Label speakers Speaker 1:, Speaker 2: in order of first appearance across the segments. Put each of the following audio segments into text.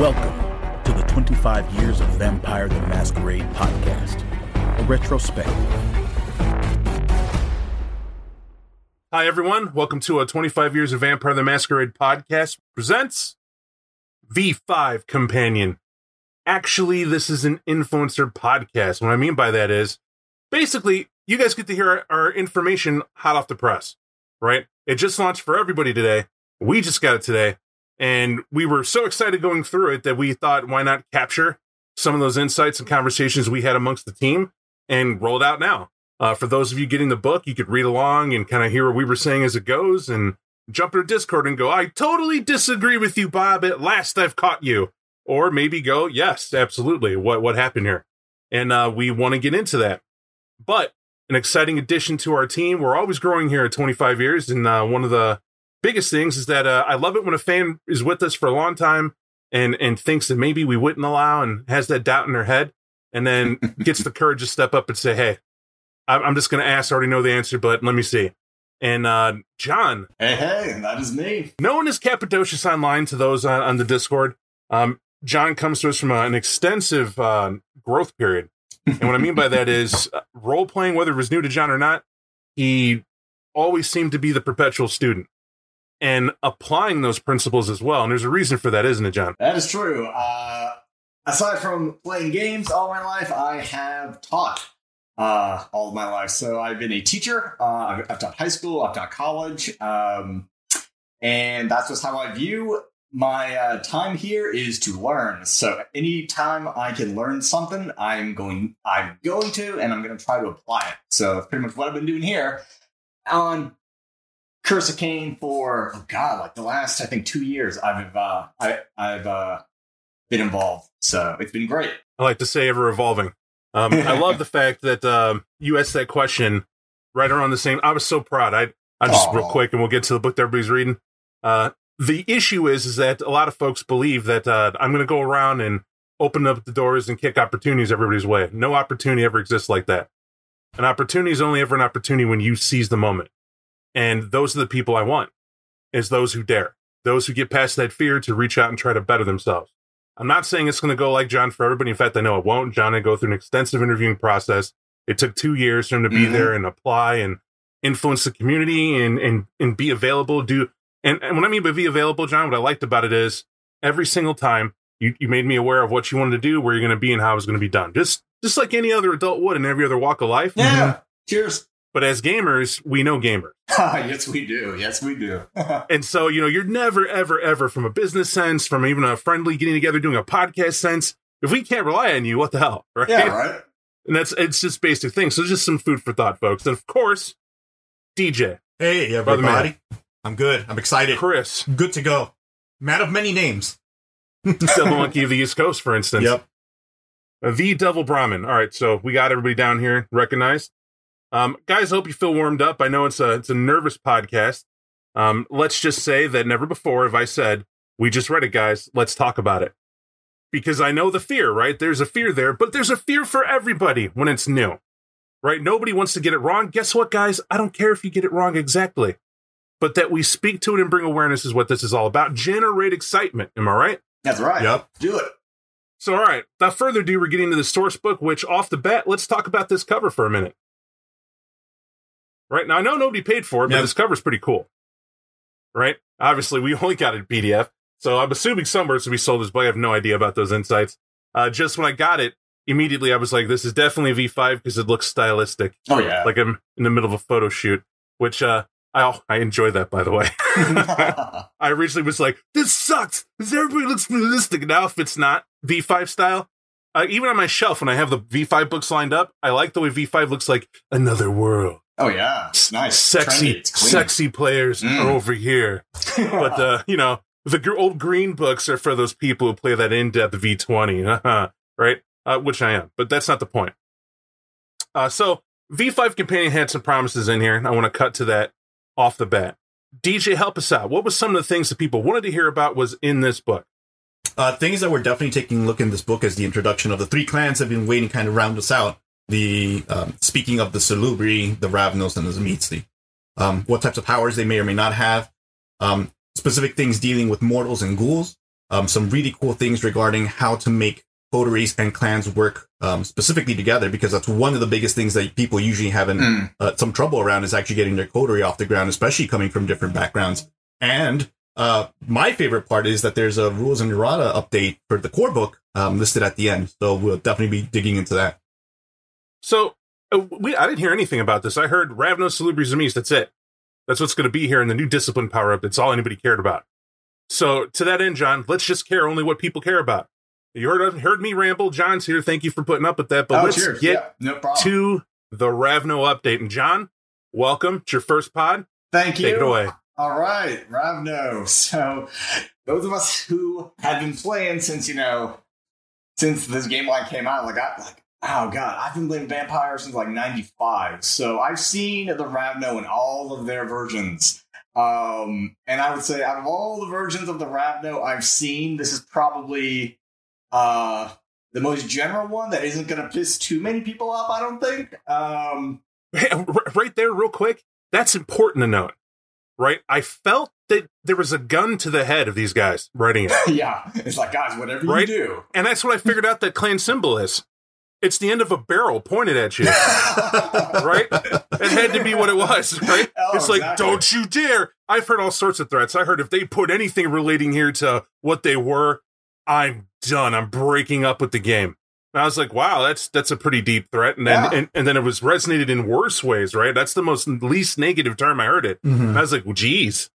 Speaker 1: Welcome to the 25 Years of Vampire the Masquerade podcast, a retrospective.
Speaker 2: Hi, everyone. Welcome to a 25 Years of Vampire the Masquerade podcast presents V5 Companion. Actually, this is an influencer podcast. What I mean by that is basically you guys get to hear our, information hot off the press, right? It just launched for everybody today. We just got it today. And we were so excited going through it that we thought, why not capture some of those insights and conversations we had amongst the team and roll it out now? Uh, for those of you getting the book, you could read along and kind of hear what we were saying as it goes and jump into Discord and go, I totally disagree with you, Bob. At last I've caught you. Or maybe go, yes, absolutely. What, what happened here? And uh, we want to get into that. But an exciting addition to our team. We're always growing here at 25 years. And uh, one of the biggest things is that uh, I love it when a fan is with us for a long time and and thinks that maybe we wouldn't allow and has that doubt in their head, and then gets the courage to step up and say, "Hey, I'm just going to ask. I already know the answer, but let me see." And uh, John,
Speaker 3: hey, hey, that is me.
Speaker 2: Known as Cappadocious online to those on, on the Discord, um, John comes to us from a, an extensive uh, growth period, and what I mean by that is uh, role playing, whether it was new to John or not, he always seemed to be the perpetual student and applying those principles as well. And there's a reason for that, isn't it, John?
Speaker 3: That is true. Uh, aside from playing games all my life, I have taught uh, all my life. So I've been a teacher. Uh, I've, I've, taught high school. I've taught college. Um, and that's just how I view my uh, time here is to learn. So anytime I can learn something, I'm going, I'm going to, and I'm going to try to apply it. So pretty much what I've been doing here on Curse of Cain for oh god, like the last I think two years I've uh, I, I've uh, been involved. So it's been great.
Speaker 2: I like to say ever evolving. Um, I love the fact that um, you asked that question right around the same. I was so proud. I I just Aww. real quick, and we'll get to the book that everybody's reading. Uh, the issue is is that a lot of folks believe that uh, I'm going to go around and open up the doors and kick opportunities everybody's way. No opportunity ever exists like that. An opportunity is only ever an opportunity when you seize the moment. And those are the people I want, is those who dare, those who get past that fear to reach out and try to better themselves. I'm not saying it's going to go like John for everybody. In fact, I know it won't. John and go through an extensive interviewing process. It took two years for him to be mm-hmm. there and apply and influence the community and and and be available. Do and, and what I mean by be available, John, what I liked about it is every single time you, you made me aware of what you wanted to do, where you're going to be, and how it was going to be done. Just just like any other adult would in every other walk of life.
Speaker 3: Yeah. Mm-hmm. Cheers.
Speaker 2: But as gamers, we know gamers.
Speaker 3: yes, we do. Yes, we do.
Speaker 2: and so, you know, you're never, ever, ever from a business sense, from even a friendly getting together, doing a podcast sense. If we can't rely on you, what the hell?
Speaker 3: Right? Yeah, right.
Speaker 2: And that's, it's just basic things. So just some food for thought, folks. And of course, DJ.
Speaker 4: Hey, everybody. I'm good. I'm excited.
Speaker 2: Chris.
Speaker 4: Good to go. Man of many names.
Speaker 2: Devil Monkey of the East Coast, for instance.
Speaker 4: Yep.
Speaker 2: Uh, the Devil Brahmin. All right, so we got everybody down here recognized. Um, guys, I hope you feel warmed up. I know it's a it's a nervous podcast. Um, let's just say that never before have I said we just read it, guys. Let's talk about it because I know the fear. Right? There's a fear there, but there's a fear for everybody when it's new. Right? Nobody wants to get it wrong. Guess what, guys? I don't care if you get it wrong exactly, but that we speak to it and bring awareness is what this is all about. Generate excitement. Am I right?
Speaker 3: That's right.
Speaker 4: Yep.
Speaker 3: Do it.
Speaker 2: So, all right. Without further ado, we're getting to the source book. Which, off the bat, let's talk about this cover for a minute. Right now, I know nobody paid for it, but yep. this cover's pretty cool. Right? Obviously, we only got it PDF, so I'm assuming some somewhere to be sold as book. I have no idea about those insights. Uh, just when I got it, immediately I was like, "This is definitely V5 because it looks stylistic."
Speaker 3: Oh yeah,
Speaker 2: like I'm in the middle of a photo shoot, which uh, I I enjoy that by the way. I originally was like, "This sucks," because everybody looks realistic. Now, if it's not V5 style, uh, even on my shelf when I have the V5 books lined up, I like the way V5 looks like another world.
Speaker 3: Oh yeah, nice,
Speaker 2: sexy, sexy players mm. are over here. but uh, you know, the old green books are for those people who play that in-depth V20, right? Uh, which I am, but that's not the point. Uh, so V5 Companion had some promises in here. I want to cut to that off the bat. DJ, help us out. What was some of the things that people wanted to hear about was in this book?
Speaker 4: Uh, things that we're definitely taking a look in this book is the introduction of the three clans have been waiting kind of round us out the um, speaking of the Salubri, the Ravnos, and the Tzimisce, um, what types of powers they may or may not have, um, specific things dealing with mortals and ghouls, um, some really cool things regarding how to make coteries and clans work um, specifically together because that's one of the biggest things that people usually have
Speaker 3: Mm.
Speaker 4: uh, some trouble around is actually getting their coterie off the ground, especially coming from different backgrounds. And uh, my favorite part is that there's a rules and errata update for the core book um, listed at the end, so we'll definitely be digging into that.
Speaker 2: So uh, we, I didn't hear anything about this. I heard Ravnos Salubri Amis. That's it. That's what's going to be here in the new discipline power up. That's all anybody cared about. So to that end, John, let's just care only what people care about. You heard heard me ramble. John's here. Thank you for putting up with that. But
Speaker 3: oh,
Speaker 2: let's
Speaker 3: cheers.
Speaker 2: get
Speaker 3: Yeah, no problem.
Speaker 2: to the Ravno update. And John, welcome. It's your first pod.
Speaker 3: Thank you.
Speaker 2: Take it away.
Speaker 3: All right, Ravno. So, those of us who have been playing since you know, since this game line came out, like I like, oh god, I've been playing Vampire since like '95. So I've seen the Ravno in all of their versions. Um, and I would say, out of all the versions of the Ravno I've seen, this is probably uh the most general one that isn't going to piss too many people off. I don't think. Um,
Speaker 2: right there, real quick. That's important to note, right? I felt that there was a gun to the head of these guys writing it.
Speaker 3: yeah, it's like guys, whatever
Speaker 2: Right?
Speaker 3: you do.
Speaker 2: And that's what I figured out that clan symbol is. It's the end of a barrel pointed at you, right? It had to be what it was, right?
Speaker 3: Oh,
Speaker 2: it's like,
Speaker 3: exactly.
Speaker 2: don't you dare. I've heard all sorts of threats. I heard if they put anything relating here to what they were, I'm done. I'm breaking up with the game. And I was like, wow, that's that's a pretty deep threat. And then
Speaker 3: Yeah.
Speaker 2: and, and then it was resonated in worse ways, right? That's the most least negative term I heard it. And I was like, well, geez.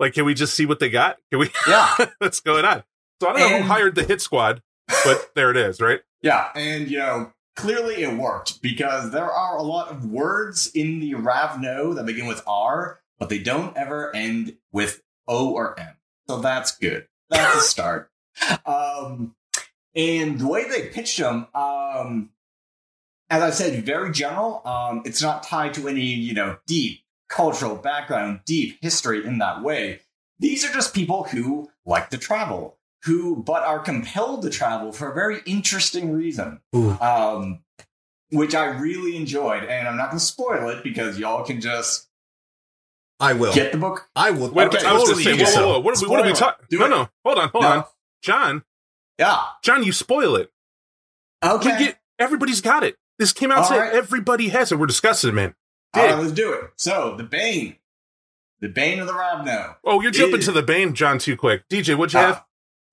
Speaker 2: Like, can we just see what they got? Can we
Speaker 3: yeah,
Speaker 2: what's going on? So I don't know
Speaker 3: And-
Speaker 2: who hired the hit squad, but there it is, right?
Speaker 3: Yeah, and you know, clearly it worked because there are a lot of words in the Ravno that begin with R, but they don't ever end with O or M. So that's good. That's a start. Um, and the way they pitched them, um, as I said, very general. Um, it's not tied to any, you know, deep cultural background, deep history in that way. These are just people who like to travel, who but are compelled to travel for a very interesting reason, um, which I really enjoyed. And I'm not going to spoil it because y'all can just
Speaker 4: I will.
Speaker 3: get the book.
Speaker 4: I will.
Speaker 2: Wait,
Speaker 3: Okay,
Speaker 2: I was
Speaker 4: totally
Speaker 2: just saying,
Speaker 4: do
Speaker 2: whoa, whoa, whoa, what are we, what are we talking? No,
Speaker 3: it.
Speaker 2: no, hold on, hold
Speaker 3: No.
Speaker 2: on, John,
Speaker 3: Yeah.
Speaker 2: John, you spoil it.
Speaker 3: Okay.
Speaker 2: Get everybody's got it. This came out today.
Speaker 3: right.
Speaker 2: Everybody has it. We're discussing it, man.
Speaker 3: All
Speaker 2: Dig.
Speaker 3: right, let's do it. So the Bane, the Bane of the Ravno.
Speaker 2: Oh, you're jumping
Speaker 3: It-
Speaker 2: to the Bane, John, too quick. DJ, what'd you
Speaker 3: Ah.
Speaker 2: have?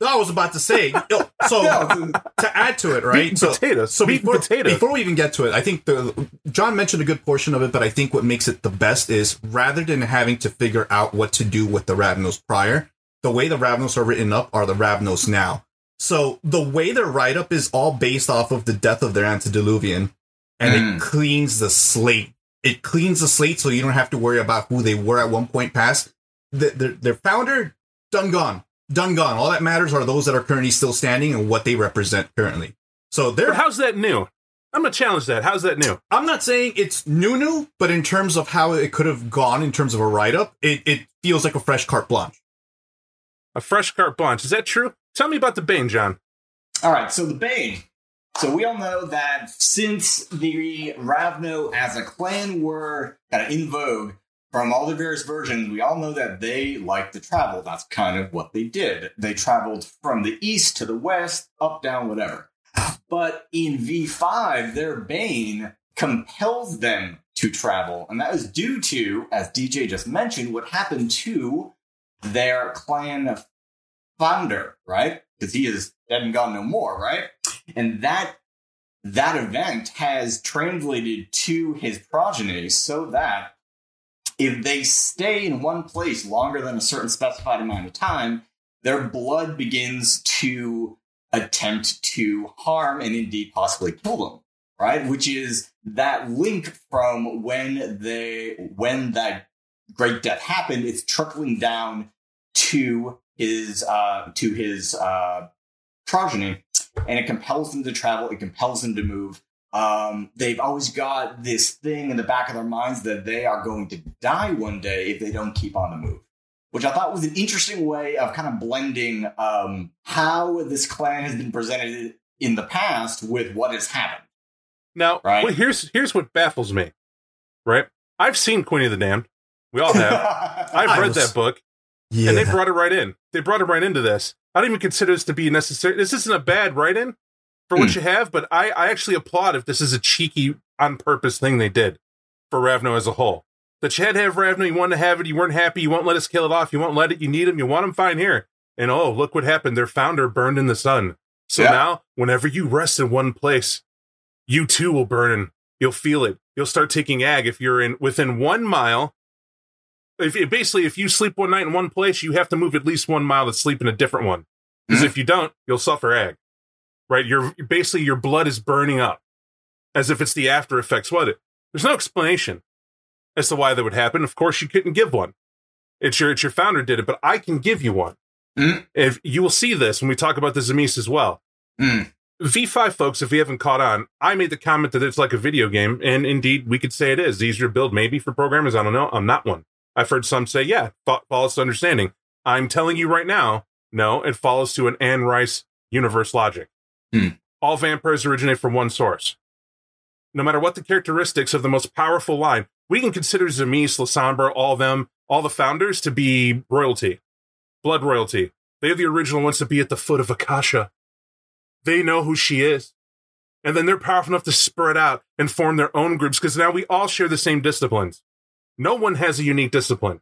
Speaker 4: I was about to say. so to add to it,
Speaker 2: Meat
Speaker 4: right?
Speaker 2: and
Speaker 4: So,
Speaker 2: potatoes.
Speaker 4: so
Speaker 2: Meat and
Speaker 4: before,
Speaker 2: potatoes.
Speaker 4: before we even get to it, I think the John mentioned a good portion of it, but I think what makes it the best is rather than having to figure out what to do with the Ravnos prior, the way the Ravnos are written up are the Ravnos now. So the way their write up is all based off of the death of their antediluvian, and
Speaker 3: Mm.
Speaker 4: it cleans the slate. It cleans the slate so you don't have to worry about who they were at one point past. The, their, their founder, done gone. Done gone. All that matters are those that are currently still standing and what they represent currently. So they're
Speaker 2: how's that new? I'm gonna challenge that. How's that new?
Speaker 4: I'm not saying it's new new, but in terms of how it could have gone in terms of a write up, it, it feels like a fresh carte blanche.
Speaker 2: A fresh carte blanche. Is that true? Tell me about the Bane, John.
Speaker 3: All right, so the Bane. So we all know that since the Ravno as a clan were kind of in vogue from all the various versions, we all know that they like to travel. That's kind of what they did. They traveled from the east to the west, up, down, whatever. But in V5, their Bane compels them to travel. And that is due to, as DJ just mentioned, what happened to their clan founder, right? Because he is dead and gone no more, right? And that that event has translated to his progeny so that if they stay in one place longer than a certain specified amount of time, their blood begins to attempt to harm and indeed possibly kill them, right? Which is that link from when they when that great death happened, it's trickling down to his uh to his uh progeny and it compels them to travel it compels them to move um they've always got this thing in the back of their minds that they are going to die one day if they don't keep on the move which i thought was an interesting way of kind of blending um how this clan has been presented in the past with what has happened
Speaker 2: Now,
Speaker 3: Right.
Speaker 2: well, here's here's what baffles me. Right? I've seen Queen of the Damned. We all have. I've read
Speaker 4: was-
Speaker 2: that book.
Speaker 4: Yeah.
Speaker 2: and they brought it right in. They brought it right into this. I don't even consider this to be necessary. This isn't a bad write-in for what
Speaker 3: Hmm.
Speaker 2: you have, but I, I actually applaud if this is a cheeky, on purpose thing they did for Ravno as a whole. That you had to have Ravno, you wanted to have it, you weren't happy, you won't let us kill it off, you won't let it, you need him, you want him, fine here. And oh, look what happened. Their founder burned in the sun. So
Speaker 3: Yeah.
Speaker 2: now, whenever you rest in one place, you too will burn and you'll feel it. You'll start taking ag if you're in within one mile if it, basically if you sleep one night in one place, you have to move at least one mile to sleep in a different one. Because if you don't, you'll suffer ag. Right? You're basically your blood is burning up as if it's the after effects. What it? There's no explanation as to why that would happen. Of course, you couldn't give one. It's your it's your founder did it, but I can give you one.
Speaker 3: Mm.
Speaker 2: If you will see this when we talk about the Tzimisce as well.
Speaker 3: Mm.
Speaker 2: V5 folks, if we haven't caught on, I made the comment that it's like a video game, and indeed we could say it is. Easier to build, maybe for programmers. I don't know. I'm not one. I've heard some say, yeah, fo- follows to understanding. I'm telling you right now, no, it follows to an Anne Rice universe logic.
Speaker 3: Hmm.
Speaker 2: All vampires originate from one source. No matter what the characteristics of the most powerful line, we can consider Tzimisce, Lasombra, all them, all the founders to be royalty, blood royalty. They're the original ones to be at the foot of Akasha. They know who she is. And then they're powerful enough to spread out and form their own groups because now we all share the same disciplines. No one has a unique discipline,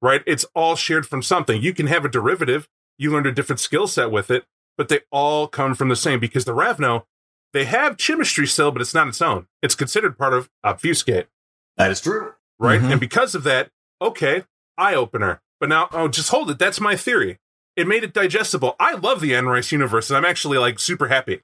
Speaker 2: right? It's all shared from something. You can have a derivative, you learned a different skill set with it, but they all come from the same because the Ravno, they have Chimerstry still, but it's not its own. It's considered part of Obfuscate,
Speaker 3: That is true.
Speaker 2: right?
Speaker 4: Mhm.
Speaker 2: And because of that, okay, eye opener. But now, oh, just hold it. That's my theory. It made it digestible. I love the Anne Rice universe, and I'm actually like super happy,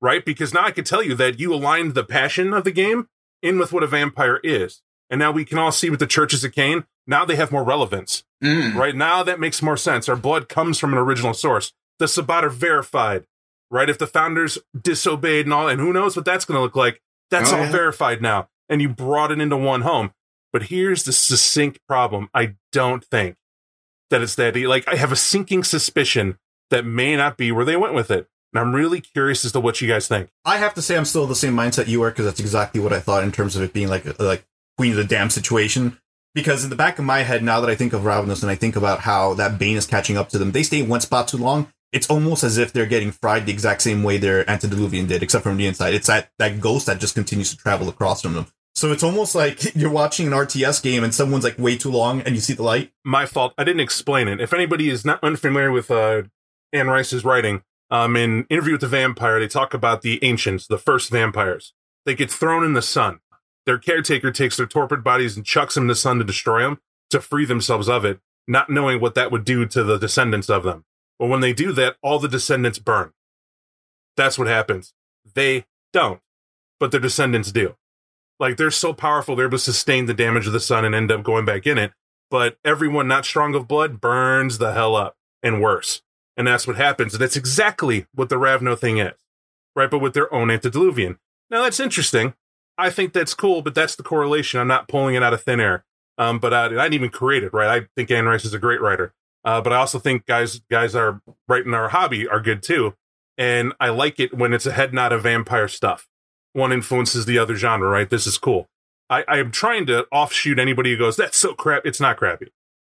Speaker 2: right? Because now I can tell you that you aligned the passion of the game in with what a vampire is. And now we can all see with the churches of Cain, now they have more relevance,
Speaker 3: Mm.
Speaker 2: right? Now that makes more sense. Our blood comes from an original source. The Sabbat are verified, right? If the founders disobeyed and all, and who knows what that's going to look like, that's
Speaker 3: Oh,
Speaker 2: all
Speaker 3: yeah.
Speaker 2: verified now. And you brought it into one home. But here's the succinct problem. I don't think that it's that. Like, I have a sinking suspicion that may not be where they went with it. And I'm really curious as to what you guys think.
Speaker 4: I have to say I'm still the same mindset you are because that's exactly what I thought in terms of it being like a, like Queen of the Damn situation. Because in the back of my head, now that I think of Ravnos and I think about how that Bane is catching up to them, they stay in one spot too long. It's almost as if they're getting fried the exact same way their antediluvian did, except from the inside. It's that that ghost that just continues to travel across from them. So it's almost like you're watching an RTS game and someone's like way too long and you see the light.
Speaker 2: my fault. I didn't explain it. If anybody is not unfamiliar with uh, Anne Rice's writing, um, in Interview with the Vampire, they talk about the ancients, the first vampires. They get thrown in the sun. Their caretaker takes their torpid bodies and chucks them in the sun to destroy them, to free themselves of it, not knowing what that would do to the descendants of them. But when they do that, all the descendants burn. That's what happens. They don't, but their descendants do. Like they're so powerful, they're able to sustain the damage of the sun and end up going back in it but everyone not strong of blood burns the hell up and worse. And that's what happens. And that's exactly what the Ravno thing is, right? But with their own antediluvian. Now that's interesting. I think that's cool, but that's the correlation. I'm not pulling it out of thin air. Um, but I, I didn't even create it, right? I think Anne Rice is a great writer. Uh, but I also think guys, guys that are writing our hobby are good too. And I like it when it's a head nod of vampire stuff. One influences the other genre, right? This is cool. I, I am trying to offshoot anybody who goes, that's so crap. It's not crappy.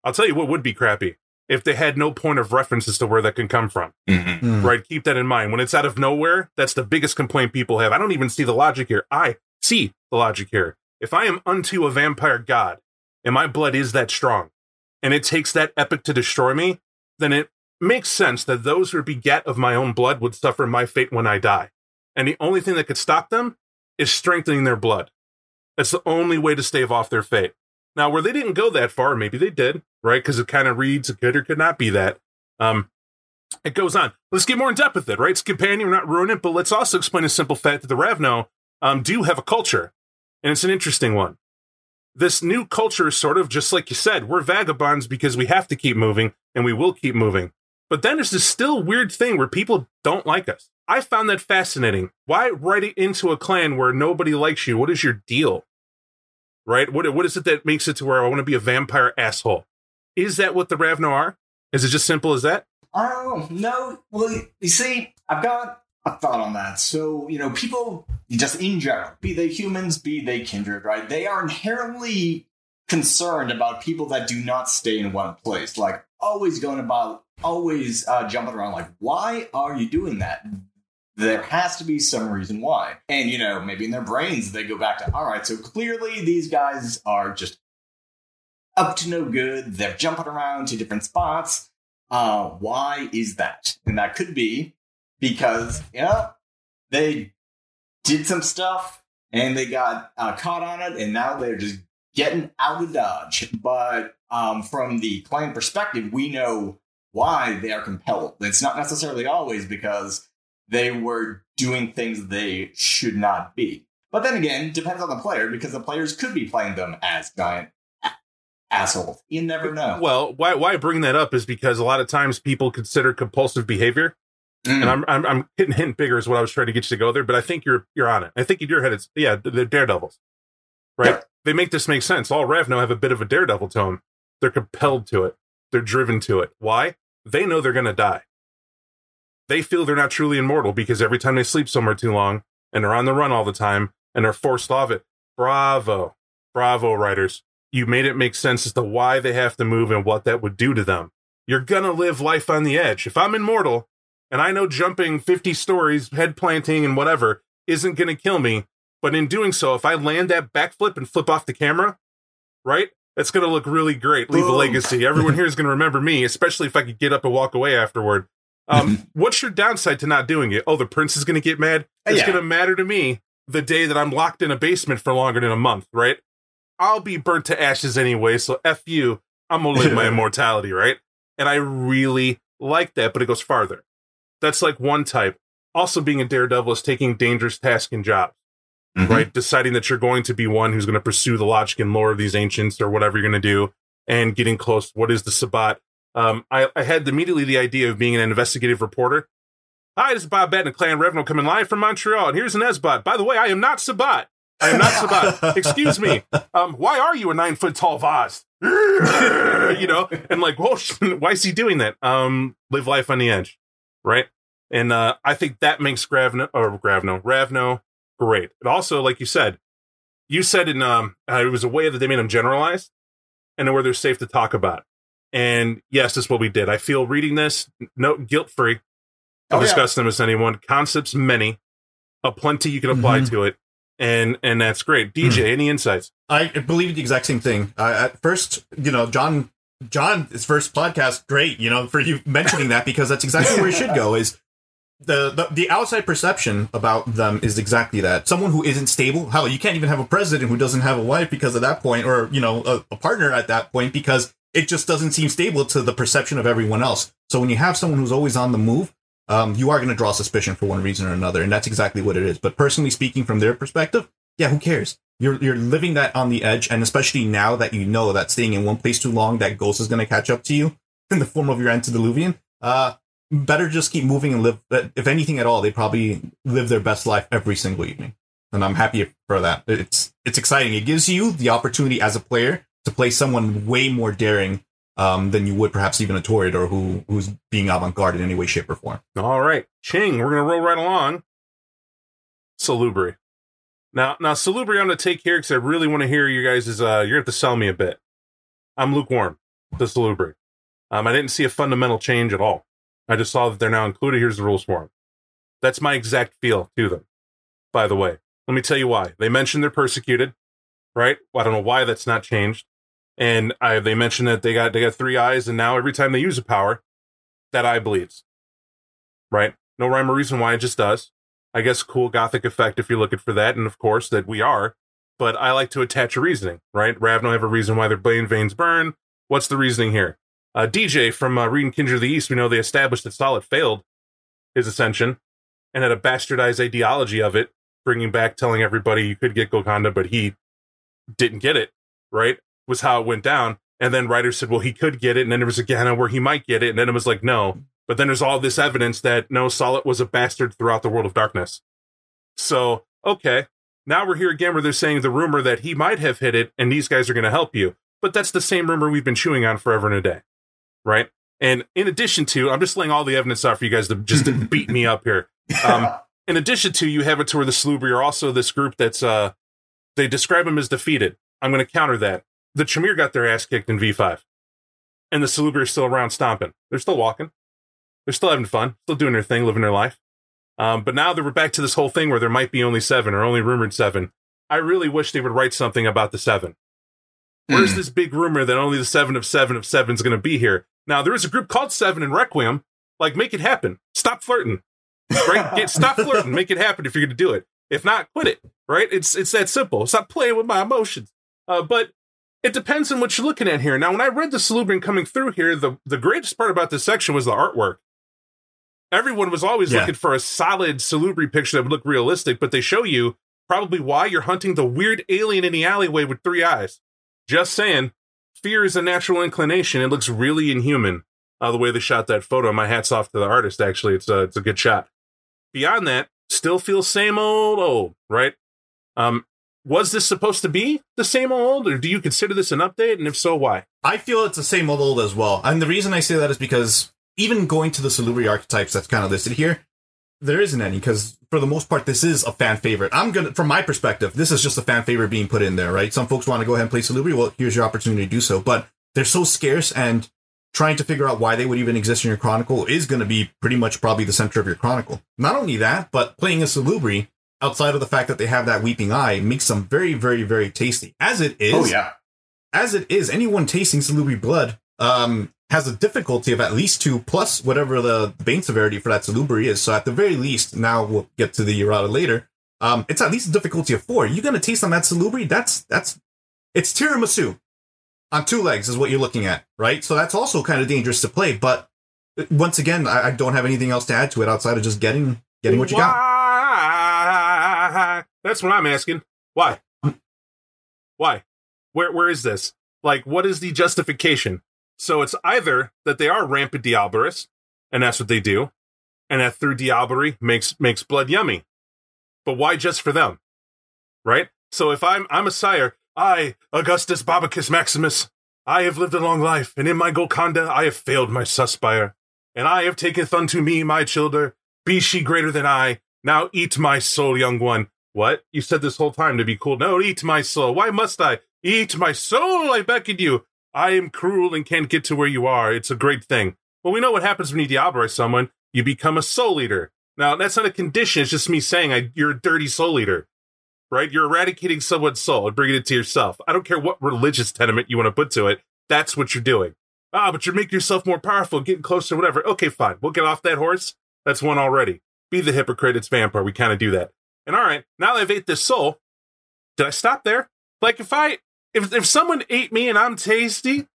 Speaker 2: I'll tell you what would be crappy if they had no point of reference as to where that can come from.
Speaker 3: Mhm.
Speaker 2: Right? Keep that in mind. When it's out of nowhere, that's the biggest complaint people have. I don't even see the logic here. I see the logic here. If I am unto a vampire god and my blood is that strong and it takes that epic to destroy me, then it makes sense that those who are beget of my own blood would suffer my fate when I die. And the only thing that could stop them is strengthening their blood. That's the only way to stave off their fate. Now, where they didn't go that far, maybe they did, right? Because it kind of reads it could or could not be that. Um, it goes on. Let's get more in depth with it, right? It's companion, we're not ruin it, but let's also explain a simple fact that the Ravno um, do have a culture, and it's an interesting one. This new culture is sort of just like you said, we're vagabonds because we have to keep moving and we will keep moving. But then there's this still weird thing where people don't like us. I found that fascinating. Why write it into a clan where nobody likes you? What is your deal? Right? What what is it that makes it to where I want to be a vampire asshole? Is that what the Ravno are? Is it just simple as that?
Speaker 3: Oh no! Well, you see, I've got a thought on that. So you know, people just in general, be they humans, be they kindred, right? They are inherently concerned about people that do not stay in one place. Like always going about, always uh, jumping around. Like, why are you doing that? There has to be some reason why. And, you know, maybe in their brains, they go back to, all right, so clearly these guys are just up to no good. They're jumping around to different spots. Uh, why is that? And that could be because, yeah, they did some stuff and they got uh, caught on it, and now they're just getting out of Dodge. But um, from the clan perspective, we know why they are compelled. It's not necessarily always because they were doing things they should not be. But then again, depends on the player because the players could be playing them as giant assholes. You never know.
Speaker 2: Well, why why I bring that up is because a lot of times people consider compulsive behavior,
Speaker 3: Mm.
Speaker 2: and I'm I'm, I'm hitting hint bigger is what I was trying to get you to go there, but I think you're you're on it. I think in your head it's yeah they're daredevils, right?
Speaker 3: Yeah.
Speaker 2: They make this make sense. All Ravno have a bit of a daredevil tone. They're compelled to it. They're driven to it. Why? They know they're going to die. They feel they're not truly immortal because every time they sleep somewhere too long and they're on the run all the time and they're forced off it. Bravo. Bravo, writers. You made it make sense as to why they have to move and what that would do to them. You're going to live life on the edge. If I'm immortal and I know jumping 50 stories, head planting, and whatever isn't going to kill me, but in doing so, if I land that backflip and flip off the camera, right? That's going to look really great. Leave a legacy. Everyone here is going to remember me, especially if I could get up and walk away afterward. Um, what's your downside to not doing it? Oh, the prince is going to get mad. It's
Speaker 3: Yeah.
Speaker 2: going to matter to me the day that I'm locked in a basement for longer than a month, right? I'll be burnt to ashes anyway. So f you. I'm gonna live my immortality, right? And I really like that, but it goes farther. That's like one type. Also, being a daredevil is taking dangerous tasks and jobs
Speaker 3: Mhm.
Speaker 2: right? Deciding that you're going to be one who's going to pursue the logic and lore of these ancients or whatever you're going to do and getting close. What is the Sabbat? Um, I, I had immediately the idea of being an investigative reporter. Hi, this is Bob Batten, Clan Revno, coming live from Montreal, and here's an Esbot. By the way, I am not Sabbat. I am not Sabbat. Excuse me. Um, why are you a nine foot tall vase? you know, and like, whoa, why is he doing that? Um, live life on the edge, right? And uh, I think that makes Gravno or Gravno Ravno great. But also, like you said, you said in um, uh, it was a way that they made them generalized and where they're safe to talk about. And yes, that's what we did. I feel reading this, no guilt free.
Speaker 3: Oh,
Speaker 2: I've
Speaker 3: yeah.
Speaker 2: them with anyone. Concepts many, a plenty you can apply
Speaker 4: Mhm.
Speaker 2: to it, and and that's great. DJ, any insights?
Speaker 4: I believe the exact same thing. Uh, at first, you know, John, John, his first podcast, great, you know, for you mentioning that because that's exactly where it should go. Is the, the the outside perception about them is exactly that. Someone who isn't stable. Hell, you can't even have a president who doesn't have a wife because of that point, or you know, a, a partner at that point because it just doesn't seem stable to the perception of everyone else. So when you have someone who's always on the move, um, you are going to draw suspicion for one reason or another, and that's exactly what it is. But personally speaking, from their perspective, yeah, who cares? You're you're living that on the edge, and especially now that you know that staying in one place too long, that ghost is going to catch up to you in the form of your antediluvian. Uh, better just keep moving and live. If anything at all, they probably live their best life every single evening, and I'm happy for that. It's it's exciting. It gives you the opportunity as a player to play someone way more daring um, than you would perhaps even a Torid or who who's being avant garde in any way, shape, or form.
Speaker 2: All right, Ching, we're gonna roll right along. Salubri. Now, now Salubri, I'm gonna take here because I really want to hear you guys. Is uh, you're gonna have to sell me a bit. I'm lukewarm to Salubri. Um, I didn't see a fundamental change at all. I just saw that they're now included. Here's the rules for them. That's my exact feel to them. By the way, let me tell you why. They mentioned they're persecuted, right? Well, I don't know why that's not changed. And I, they mentioned that they got they got three eyes, and now every time they use a power, that eye bleeds. Right? No rhyme or reason why it just does. I guess cool gothic effect if you're looking for that, and of course that we are. But I like to attach a reasoning, right? Ravno have a reason why their brain veins burn. What's the reasoning here? Uh, DJ from uh, reading Kindred of the East, we know they established that Saulot failed his ascension and had a bastardized ideology of it, bringing back telling everybody you could get Golconda, but he didn't get it, right? Was how it went down. And then writers said, well, he could get it. And then there was a where he might get it. And then it was like, no. But then there's all this evidence that no, Saulot was a bastard throughout the world of darkness. So, okay. Now we're here again where they're saying the rumor that he might have hit it and these guys are going to help you. But that's the same rumor we've been chewing on forever and a day. Right. And in addition to, I'm just laying all the evidence out for you guys to just beat me up here. Um, in addition to, you have it to where the Salubri are also this group that's, uh, they describe them as defeated. I'm going to counter that. the Tremere got their ass kicked in V5. And the Salubri are still around stomping. They're still walking. They're still having fun, still doing their thing, living their life. Um, but now that we're back to this whole thing where there might be only seven or only rumored seven. I really wish they would write something about the seven. Where's
Speaker 3: Mm.
Speaker 2: this big rumor that only the seven of seven of seven is going to be here? Now there is a group called Seven in Requiem. Like, make it happen. Stop flirting. Right? Get, stop flirting. Make it happen if you're going to do it. If not, quit it. Right? It's it's that simple. Stop playing with my emotions. Uh, but it depends on what you're looking at here. Now, when I read the Salubrian coming through here, the the greatest part about this section was the artwork. Everyone was always
Speaker 4: Yeah.
Speaker 2: looking for a solid Salubri picture that would look realistic, but they show you probably why you're hunting the weird alien in the alleyway with three eyes. Just saying, fear is a natural inclination. It looks really inhuman. Uh, the way they shot that photo. My hat's off to the artist. Actually, it's a it's a good shot. Beyond that, still feels same old old, right? Um, was this supposed to be the same old, or do you consider this an update? And if so, why?
Speaker 4: I feel it's the same old old as well. And the reason I say that is because even going to the Salubri archetypes that's kind of listed here, there isn't any because for the most part this is a fan favorite. I'm gonna, from my perspective, this is just a fan favorite being put in there, right? Some folks want to go ahead and play Salubri. Well, here's your opportunity to do so, but they're so scarce and trying to figure out why they would even exist in your chronicle is going to be pretty much probably the center of your chronicle. Not only that, but playing a Salubri outside of the fact that they have that weeping eye makes them very, very, very tasty. As it is,
Speaker 3: oh yeah.
Speaker 4: as it is, anyone tasting Salubri blood um, has a difficulty of at least two plus whatever the bane severity for that Salubri is. So at the very least, now we'll get to the errata later. Um, it's at least a difficulty of four. You're gonna taste on that Salubri. That's that's it's tiramisu on two legs is what you're looking at, right? So that's also kind of dangerous to play. But uh, once again, I, I don't have anything else to add to it outside of just getting getting what you got.
Speaker 2: Why? That's what I'm asking. Why? Why? Where where is this? Like, what is the justification? So it's either that they are rampant diablerous, and that's what they do, and that through diablery makes makes blood yummy. But why just for them? Right? So if I'm I'm a sire, I, Augustus Babacus Maximus, I have lived a long life, and in my Golconda I have failed my suspire, and I have taketh unto me my childer, be she greater than I. Now eat my soul, young one. What? You said this whole time to be cool. No, eat my soul. Why must I? Eat my soul, I beckon you. I am cruel and can't get to where you are. It's a great thing. Well, we know what happens when you diabolize someone. You become a soul eater. Now, that's not a condition. It's just me saying I, you're a dirty soul eater, right? You're eradicating someone's soul and bringing it to yourself. I don't care what religious tenement you want to put to it. That's what you're doing. Ah, but you're making yourself more powerful, getting closer, whatever. Okay, fine. We'll get off that horse. That's one already. Be the hypocrite. It's vampire. We kind of do that. And all right, now that I've ate this soul, did I stop there? Like if I if if someone ate me and I'm tasty,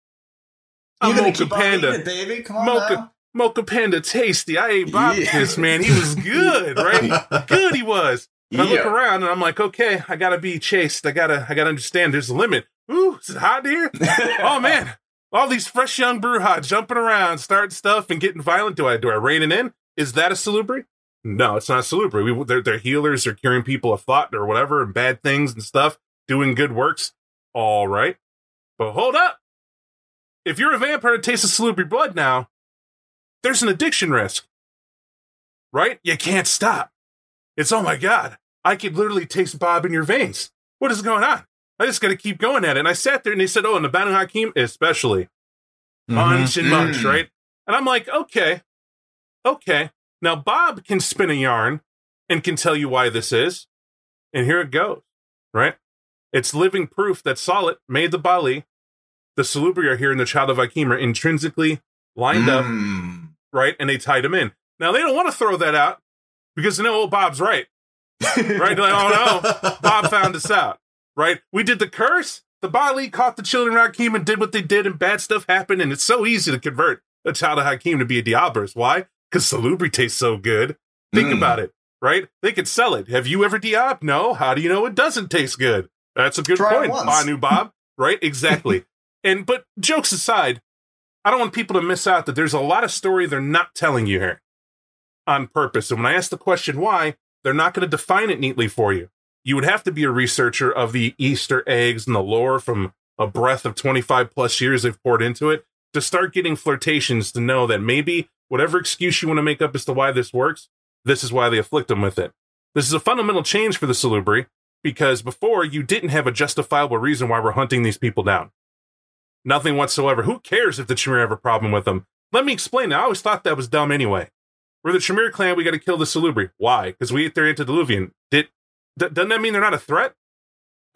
Speaker 2: I'm Mocha Panda.
Speaker 3: it, baby. Come on
Speaker 2: Mocha
Speaker 3: now.
Speaker 2: Mocha Panda tasty. I ate Bobcus,
Speaker 3: Yeah.
Speaker 2: man. He was good, right? good he was. And I look around and I'm like, okay, I gotta be chased. I gotta I gotta understand there's a limit. Ooh, is it hot here? oh man. All these fresh young Brujah jumping around, starting stuff and getting violent. Do I do I rein it in? Is that a salubri? No, it's not a salubri. We, they're, they're healers, they're curing people of thought or whatever, and bad things and stuff, doing good works. All right. But hold up. If you're a vampire that tastes of salubri blood now, there's an addiction risk. Right? You can't stop. It's oh my god. I could literally taste Bob in your veins. What is going on? I just gotta keep going at it. And I sat there and they said, Oh, and the Banu Hakim especially
Speaker 4: Mhm.
Speaker 2: punch and munch,
Speaker 3: Mm.
Speaker 2: right? And I'm like, okay, okay. Now Bob can spin a yarn and can tell you why this is, and here it goes, right? It's living proof that Saulot made the Baali, the Salubri here and the Child of Hakim are intrinsically lined up,
Speaker 3: Mm.
Speaker 2: right? And they tied him in. Now they don't want to throw that out because they know old Bob's right, right? They're like, oh no, Bob found us out, right? We did the curse. The Baali caught the children of Hakim and did what they did, and bad stuff happened. And it's so easy to convert a child of Hakim to be a Diablos. Why? Because Salubri tastes so good. Think
Speaker 3: Mm.
Speaker 2: about it, right? They could sell it. Have you ever Diab? No. How do you know it doesn't taste good? That's a good
Speaker 3: Try
Speaker 2: point. Banu Bob. right? Exactly. and but jokes aside, I don't want people to miss out that there's a lot of story they're not telling you here on purpose. And when I ask the question why, they're not going to define it neatly for you. You would have to be a researcher of the Easter eggs and the lore from a breath of 25 plus years they've poured into it to start getting flirtations to know that maybe whatever excuse you want to make up as to why this works, this is why they afflict them with it. This is a fundamental change for the Salubri because before you didn't have a justifiable reason why we're hunting these people down. Nothing whatsoever. Who cares if the Tremere have a problem with them? Let me explain. I always thought that was dumb anyway. We're the Tremere clan. We got to kill the Salubri. Why? Because we ate their antediluvian. Did d- doesn't that mean they're not a threat?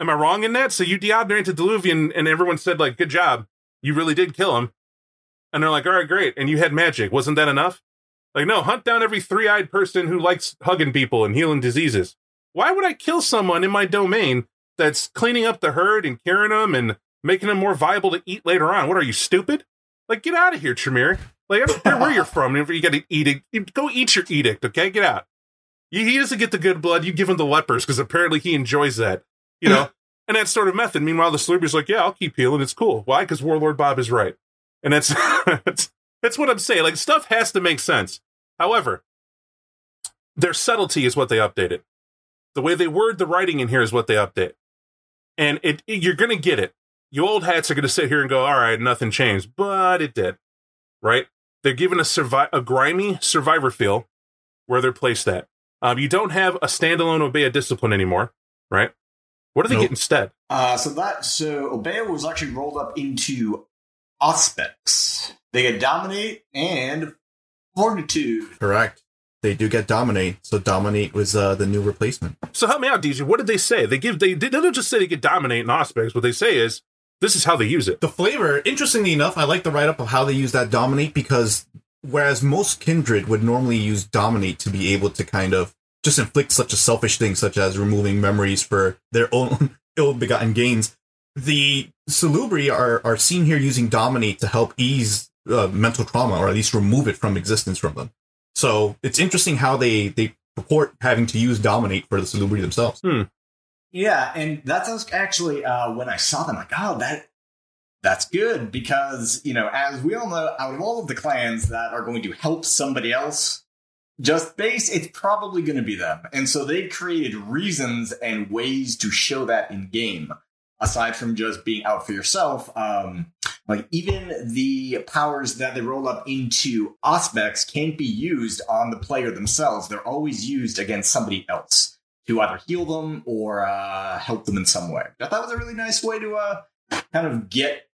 Speaker 2: Am I wrong in that? So you DI'd their antediluvian, and everyone said like, "Good job, you really did kill him." And they're like, "All right, great." And you had magic. Wasn't that enough? Like, no, hunt down every three-eyed person who likes hugging people and healing diseases. Why would I kill someone in my domain that's cleaning up the herd and curing them and making them more viable to eat later on? What are you stupid? Like, get out of here, Tremere. Like, I don't care where you're from. You got to eat it. Go eat your edict, okay? Get out. He doesn't get the good blood. You give him the lepers because apparently he enjoys that, you know, and that sort of method. Meanwhile, the Salubri's like, yeah, I'll keep healing. It's cool. Why? Because Warlord Bob is right. And that's, that's, that's what I'm saying. Like, stuff has to make sense. However, their subtlety is what they updated. The way they word the writing in here is what they update. And it, it you're going to get it. You old hats are going to sit here and go, all right, nothing changed, but it did. Right? They're given a, survi- a grimy survivor feel where they're placed at. Um, you don't have a standalone Obeah discipline anymore, right? What do they
Speaker 4: Nope.
Speaker 2: get instead?
Speaker 3: Uh, so that so Obeah was actually rolled up into Auspex. They get dominate and fortitude.
Speaker 4: Correct. They do get dominate. So dominate was uh, the new replacement.
Speaker 2: So help me out, DJ. What did they say? They give they they don't just say they get dominate in Auspex. What they say is this is how they use it.
Speaker 4: The flavor, interestingly enough, I like the write up of how they use that dominate because whereas most kindred would normally use dominate to be able to kind of just inflict such a selfish thing, such as removing memories for their own ill-begotten gains, the Salubri are are seen here using dominate to help ease uh, mental trauma or at least remove it from existence from them. So it's interesting how they they purport having to use dominate for the Salubri themselves.
Speaker 3: Yeah, and that's actually uh, when I saw them, like, oh, that that's good because you know, as we all know, out of all of the clans that are going to help somebody else, just base, it's probably going to be them, and so they created reasons and ways to show that in game. Aside from just being out for yourself, um, like even the powers that they roll up into Auspex can't be used on the player themselves. They're always used against somebody else to either heal them or uh, help them in some way. I thought was a really nice way to uh, kind of get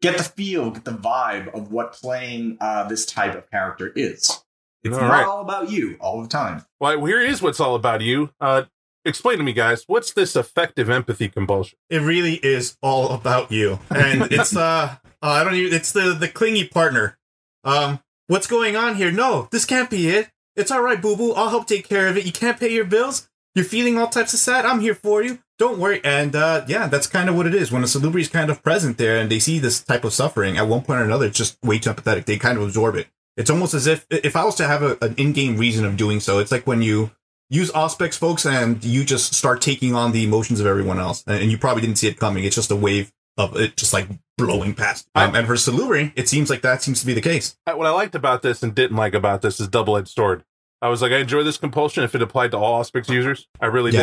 Speaker 3: get the feel, get the vibe of what playing uh, this type of character is. It's
Speaker 2: All
Speaker 3: not
Speaker 2: right.
Speaker 3: all about you all the time.
Speaker 2: Well, here is what's all about you. Uh, explain to me, guys. What's this effective empathy compulsion?
Speaker 4: it really is all about you. And it's uh, uh i don't even it's the the clingy partner. Um what's going on here? No this can't be it. It's all right boo boo i'll help take care of it. You can't pay your bills. You're feeling all types of sad. I'm here for you. Don't worry. And uh yeah that's kind of what it is. When a salubri is kind of present there and they see this type of suffering at one point or another it's just way too empathetic. They kind of absorb it. It's almost as if if i was to have a, an in-game reason of doing so it's like when you use Auspex, folks, and you just start taking on the emotions of everyone else. And you probably didn't see it coming. It's just a wave of it just like blowing past. Um, and for Salubri, it seems like that seems to be the case.
Speaker 2: What I liked about this and didn't like about this is double edged sword. I was like, I enjoy this compulsion if it applied to all Auspex users. I really did.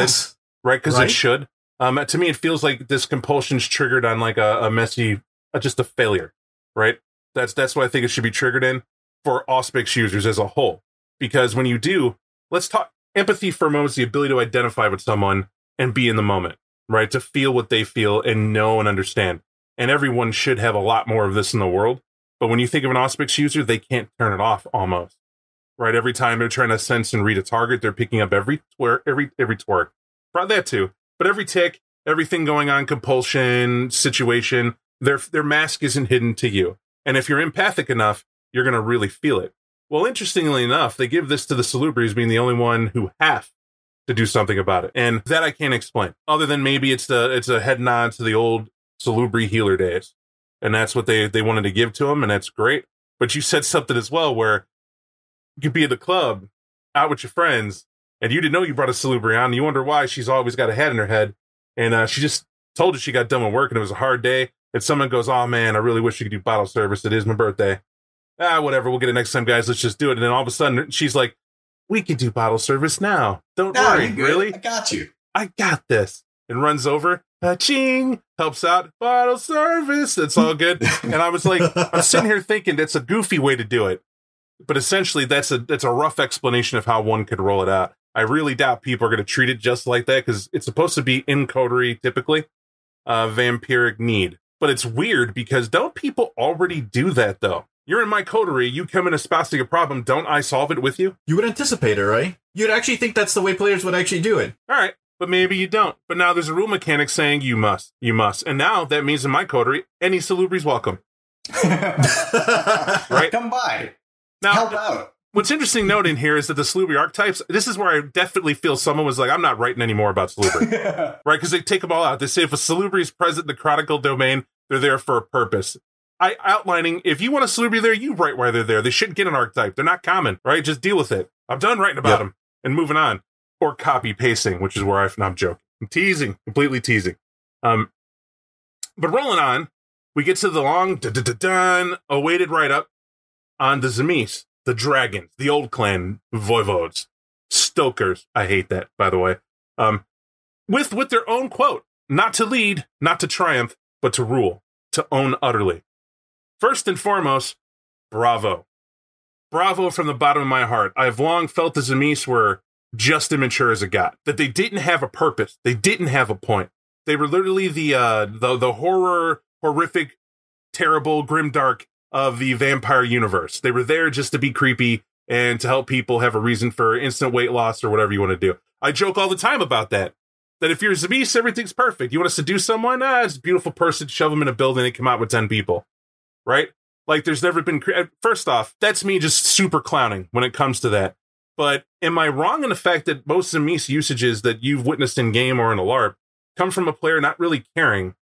Speaker 2: right? Because
Speaker 4: Right.
Speaker 2: it should. Um, to me, it feels like this compulsion's triggered on like a, a messy, uh, just a failure, right? That's that's what I think it should be triggered in for Auspex users as a whole. Because when you do, let's talk empathy for a moment is the ability to identify with someone and be in the moment, right? To feel what they feel and know and understand. And everyone should have a lot more of this in the world. But when you think of an Auspex user, they can't turn it off almost. Right? Every time they're trying to sense and read a target, they're picking up every twerk, every every twerk. Brought that too. But every tick, everything going on, compulsion, situation, their their mask isn't hidden to you. And if you're empathic enough, you're gonna really feel it. Well, interestingly enough, they give this to the Salubris being the only one who have to do something about it. And that I can't explain. Other than maybe it's the it's a head nod to the old Salubri healer days. And that's what they they wanted to give to him, and that's great. But you said something as well where you could be at the club, out with your friends, and you didn't know you brought a Salubri on. And you wonder why she's always got a head in her head. And uh, she just told you she got done with work and it was a hard day. And someone goes, Oh man, I really wish you could do bottle service. It is my birthday. Ah, whatever. We'll get it next time, guys. Let's just do it. And then all of a sudden, she's like, We can do bottle service now. Don't
Speaker 3: No,
Speaker 2: worry. Really?
Speaker 3: I got you.
Speaker 2: I got this. And runs over, ching, helps out, bottle service. It's all good. And I was like, I'm sitting here thinking that's a goofy way to do it. But essentially, that's a that's a rough explanation of how one could roll it out. I really doubt people are going to treat it just like that because it's supposed to be in coterie typically, uh, vampiric need. But it's weird because don't people already do that though? You're in my coterie, you come in espousing a problem, don't I solve it with you?
Speaker 4: You would anticipate it, right? You'd actually think that's the way players would actually do it.
Speaker 2: All right, but maybe you don't. But now there's a rule mechanic saying you must, you must. And now that means in my coterie, any salubri's welcome.
Speaker 3: right? Come by.
Speaker 2: Now,
Speaker 3: Help out.
Speaker 2: What's interesting note in here is that the Salubri archetypes, this is where I definitely feel someone was like, I'm not writing anymore about Salubri. right? Because they take them all out. They say if a Salubri is present in the chronicle domain, they're there for a purpose. I outlining if you want a Salubri there, you write why they're there. They shouldn't get an archetype. They're not common, right? Just deal with it. I'm done writing about
Speaker 4: Yep.
Speaker 2: them and moving on. Or copy pasting, which is where I, no, I'm joking. I'm teasing, completely teasing. Um, but rolling on, we get to the long, dun, awaited write up on the Tzimisce, the dragons, the old clan voivodes, stokers. I hate that, by the way. Um, with with their own quote: "Not to lead, not to triumph, but to rule, to own utterly." First and foremost, bravo, bravo from the bottom of my heart. I've long felt the Tzimisce were just immature as it got. That they didn't have a purpose. They didn't have a point. They were literally the uh, the the horror, horrific, terrible, grimdark of the vampire universe. They were there just to be creepy and to help people have a reason for instant weight loss or whatever you want to do. I joke all the time about that. That if you're a Tzimisce, everything's perfect. You want to seduce someone? Ah, it's a beautiful person. Shove them in a building and come out with 10 people. Right? Like there's never been. First off, that's me just super clowning when it comes to that. But am I wrong in the fact that most of Tzimisce usages that you've witnessed in game or in a LARP come from a player not really caring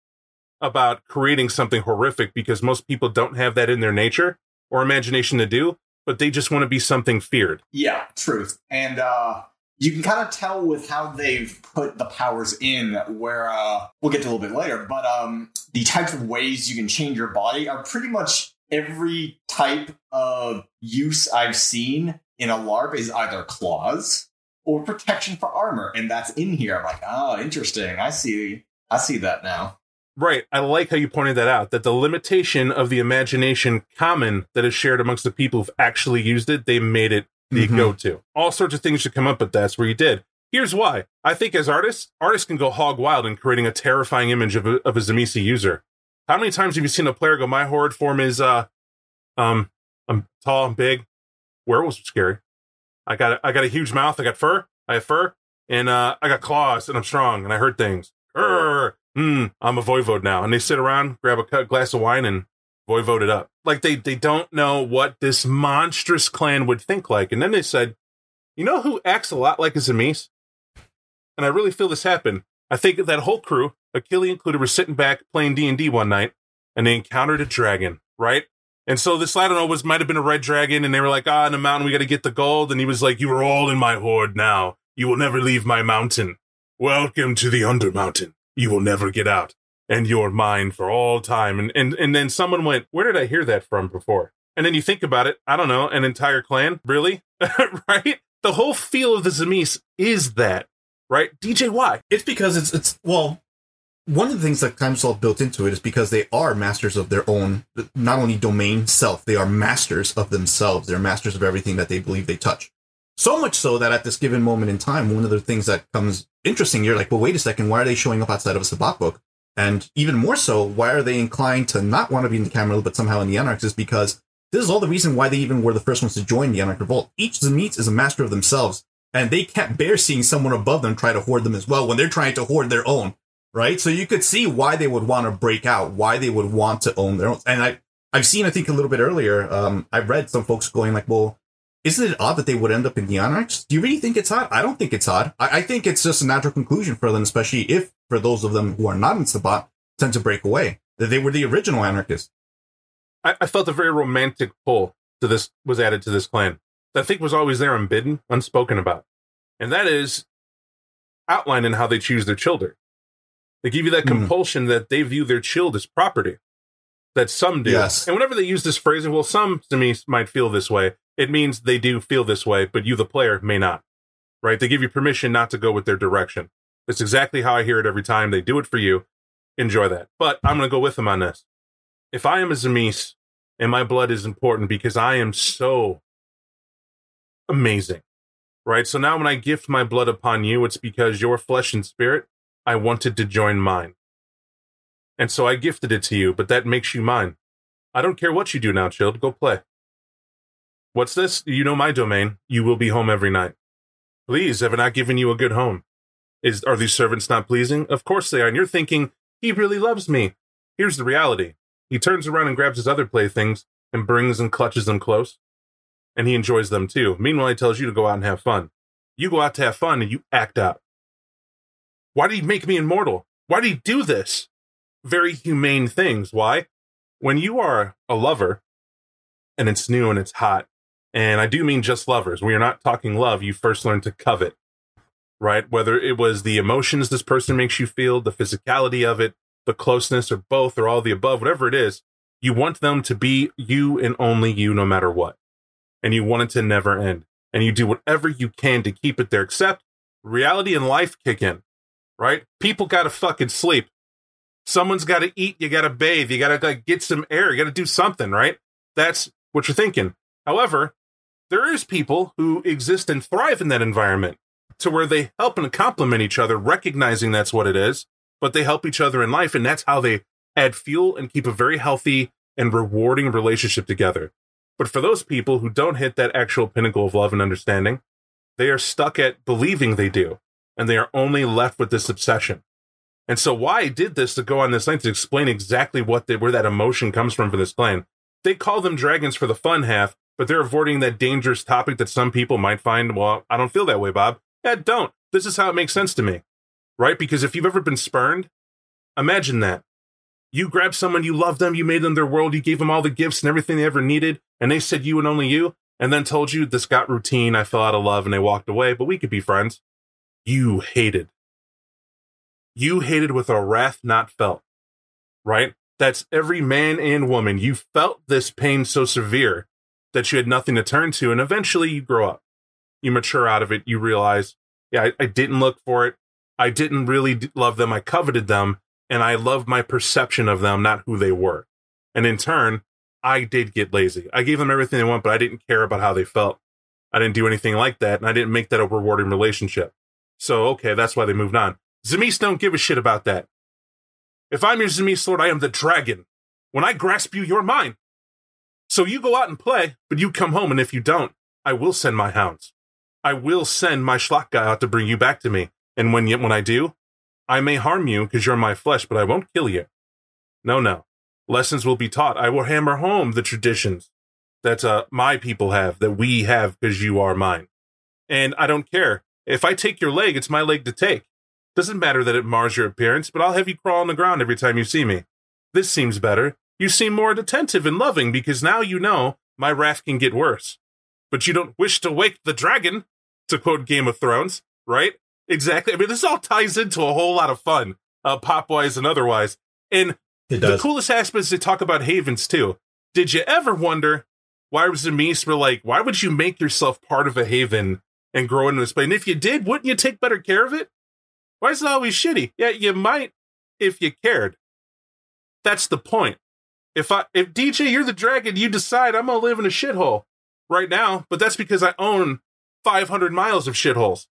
Speaker 2: about creating something horrific because most people don't have that in their nature or imagination to do, but they just want to be something feared.
Speaker 3: Yeah, truth. And uh you can kind of tell with how they've put the powers in where uh we'll get to a little bit later, but um the types of ways you can change your body are pretty much every type of use I've seen in a LARP is either claws or protection for armor, and that's in here. I'm like, oh, interesting. I see I see that now.
Speaker 2: Right. I like how you pointed that out that the limitation of the imagination common that is shared amongst the people who've actually used it, they made it the
Speaker 4: Mhm.
Speaker 2: go to. All sorts of things should come up, but that's where you did. Here's why. I think as artists, artists can go hog wild in creating a terrifying image of a, of a Tzimisce user. How many times have you seen a player go, my horde form is, uh, um, I'm tall, I'm big. Werewolves are scary. I got, a, I got a huge mouth. I got fur. I have fur and, uh, I got claws and I'm strong and I hurt things. Urgh. Mm, I'm a voivode now. And they sit around, grab a glass of wine and voivode it up. Like they, they don't know what this monstrous clan would think like. And then they said, you know who acts a lot like a Tzimisce? And I really feel this happened. I think that whole crew, Achilli included, were sitting back playing D&D one night and they encountered a dragon, right? And so this, I don't know, was might have been a red dragon, and they were like, ah, in the mountain, we got to get the gold. And he was like, you are all in my horde now. You will never leave my mountain. Welcome to the Undermountain. You will never get out. And you're mine for all time. And, and, and then someone went, where did I hear that from before? And then you think about it, I don't know, an entire clan? Really? right? The whole feel of the Tzimisce is that, right? DJ, why?
Speaker 4: It's because it's it's well, one of the things that Timesolve built into it is because they are masters of their own, not only domain self, they are masters of themselves. They're masters of everything that they believe they touch. So much so that at this given moment in time, one of the things that comes interesting, you're like, well, wait a second, why are they showing up outside of a Sabbat book? And even more so, why are they inclined to not want to be in the Camarilla, but somehow in the Anarchs? Is because this is all the reason why they even were the first ones to join the Anarch Revolt. Each Tzimisce is a master of themselves, and they can't bear seeing someone above them try to hoard them as well when they're trying to hoard their own, right? So you could see why they would want to break out, why they would want to own their own. And I, I've seen, I think a little bit earlier, um, I read some folks going like, well, isn't it odd that they would end up in the Anarchs? Do you really think it's odd? I don't think it's odd. I, I think it's just a natural conclusion for them, especially if, for those of them who are not in Sabbat, tend to break away. That they were the original anarchists.
Speaker 2: I, I felt a very romantic pull to this was added to this clan that I think was always there unbidden, unspoken about. And that is outlining how they choose their children. They give you that
Speaker 4: Hmm.
Speaker 2: compulsion that they view their child as property. That some do.
Speaker 4: Yes.
Speaker 2: And whenever they use this phrasing, well, some to me might feel this way. It means they do feel this way, but you, the player, may not. Right? They give you permission not to go with their direction. That's exactly how I hear it every time. They do it for you. Enjoy that. But I'm going to go with them on this. If I am a Tzimisce and my blood is important because I am so amazing, right? So now when I gift my blood upon you, it's because your flesh and spirit, I wanted to join mine. And so I gifted it to you, but that makes you mine. I don't care what you do now, child. Go play. What's this? You know my domain. You will be home every night. Please, have I not given you a good home? Is are these servants not pleasing? Of course they are. And you're thinking, he really loves me. Here's the reality. He turns around and grabs his other playthings and brings and clutches them close. And he enjoys them too. Meanwhile, he tells you to go out and have fun. You go out to have fun and you act out. Why did he make me immortal? Why did he do this? Very humane things. Why? When you are a lover and it's new and it's hot, and I do mean just lovers, we are not talking love, you first learn to covet, right? Whether it was the emotions this person makes you feel, the physicality of it, the closeness, or both, or all the above, whatever it is, you want them to be you and only you no matter what. And you want it to never end. And you do whatever you can to keep it there, except reality and life kick in, right? People got to fucking sleep. Someone's got to eat. You got to bathe. You got to like, get some air. You got to do something, right? That's what you're thinking. However, there is people who exist and thrive in that environment to where they help and complement each other, recognizing that's what it is, but they help each other in life. And that's how they add fuel and keep a very healthy and rewarding relationship together. But for those people who don't hit that actual pinnacle of love and understanding, they are stuck at believing they do, and they are only left with this obsession. And so, why I did this to go on this length to explain exactly what they, where that emotion comes from for this clan. They call them dragons for the fun half, but they're avoiding that dangerous topic that some people might find. Well, I don't feel that way, Bob. Yeah, don't. This is how it makes sense to me, right? Because if you've ever been spurned, imagine that you grabbed someone, you loved them, you made them their world, you gave them all the gifts and everything they ever needed, and they said you and only you, and then told you this got routine, I fell out of love, and they walked away, but we could be friends. You hated. You hated with a wrath not felt, right? That's every man and woman. You felt this pain so severe that you had nothing to turn to, and eventually you grow up. You mature out of it. You realize, yeah, I, I didn't look for it. I didn't really love them. I coveted them, and I loved my perception of them, not who they were. And in turn, I did get lazy. I gave them everything they want, but I didn't care about how they felt. I didn't do anything like that, and I didn't make that a rewarding relationship. So, okay, that's why they moved on. Tzimisce don't give a shit about that. If I'm your Tzimisce Lord, I am the dragon. When I grasp you, you're mine. So you go out and play, but you come home, and if you don't, I will send my hounds. I will send my schlock guy out to bring you back to me. And when yet when I do, I may harm you because you're my flesh, but I won't kill you. No, no. Lessons will be taught. I will hammer home the traditions that uh, my people have, that we have because you are mine. And I don't care. If I take your leg, it's my leg to take. Doesn't matter that it mars your appearance, but I'll have you crawl on the ground every time you see me. This seems better. You seem more attentive and loving because now you know my wrath can get worse. But you don't wish to wake the dragon, to quote Game of Thrones, right? Exactly. I mean, this all ties into a whole lot of fun, uh, pop wise and otherwise. And the coolest aspect is they talk about havens too. Did you ever wonder why was the Mies were like, why would you make yourself part of a haven and grow into this place? And if you did, wouldn't you take better care of it? Why is it always shitty? Yeah, you might if you cared. That's the point. If I if DJ, you're the dragon, you decide I'm gonna live in a shithole right now, but that's because I own 500 miles of shitholes,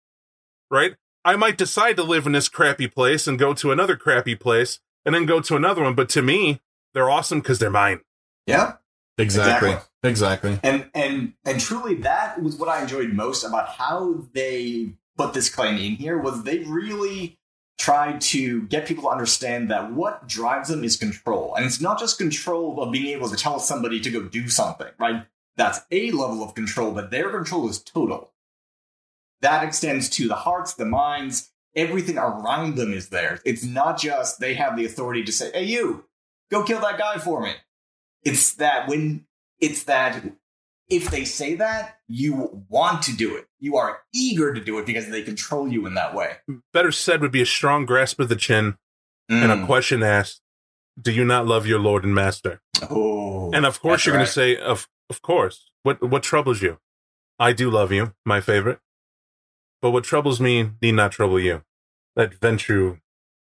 Speaker 2: right? I might decide to live in this crappy place and go to another crappy place and then go to another one. But to me, they're awesome because they're mine.
Speaker 3: Yeah.
Speaker 4: Exactly. exactly.
Speaker 3: Exactly. And and and truly that was what I enjoyed most about how they put this claim in here was they really tried to get people to understand that what drives them is control. And it's not just control of being able to tell somebody to go do something, right? That's a level of control, but their control is total. That extends to the hearts, the minds, everything around them is theirs. It's not just they have the authority to say, hey, you, go kill that guy for me. It's that when, it's that if they say that, you want to do it. You are eager to do it because they control you in that way.
Speaker 2: Better said would be a strong grasp of the chin mm. and a mm. question asked, do you not love your Lord and Master?
Speaker 3: Oh,
Speaker 2: and of course you're right. going to say, of, of course. What, what troubles you? I do love you, my favorite. But what troubles me need not trouble you. That Ventrue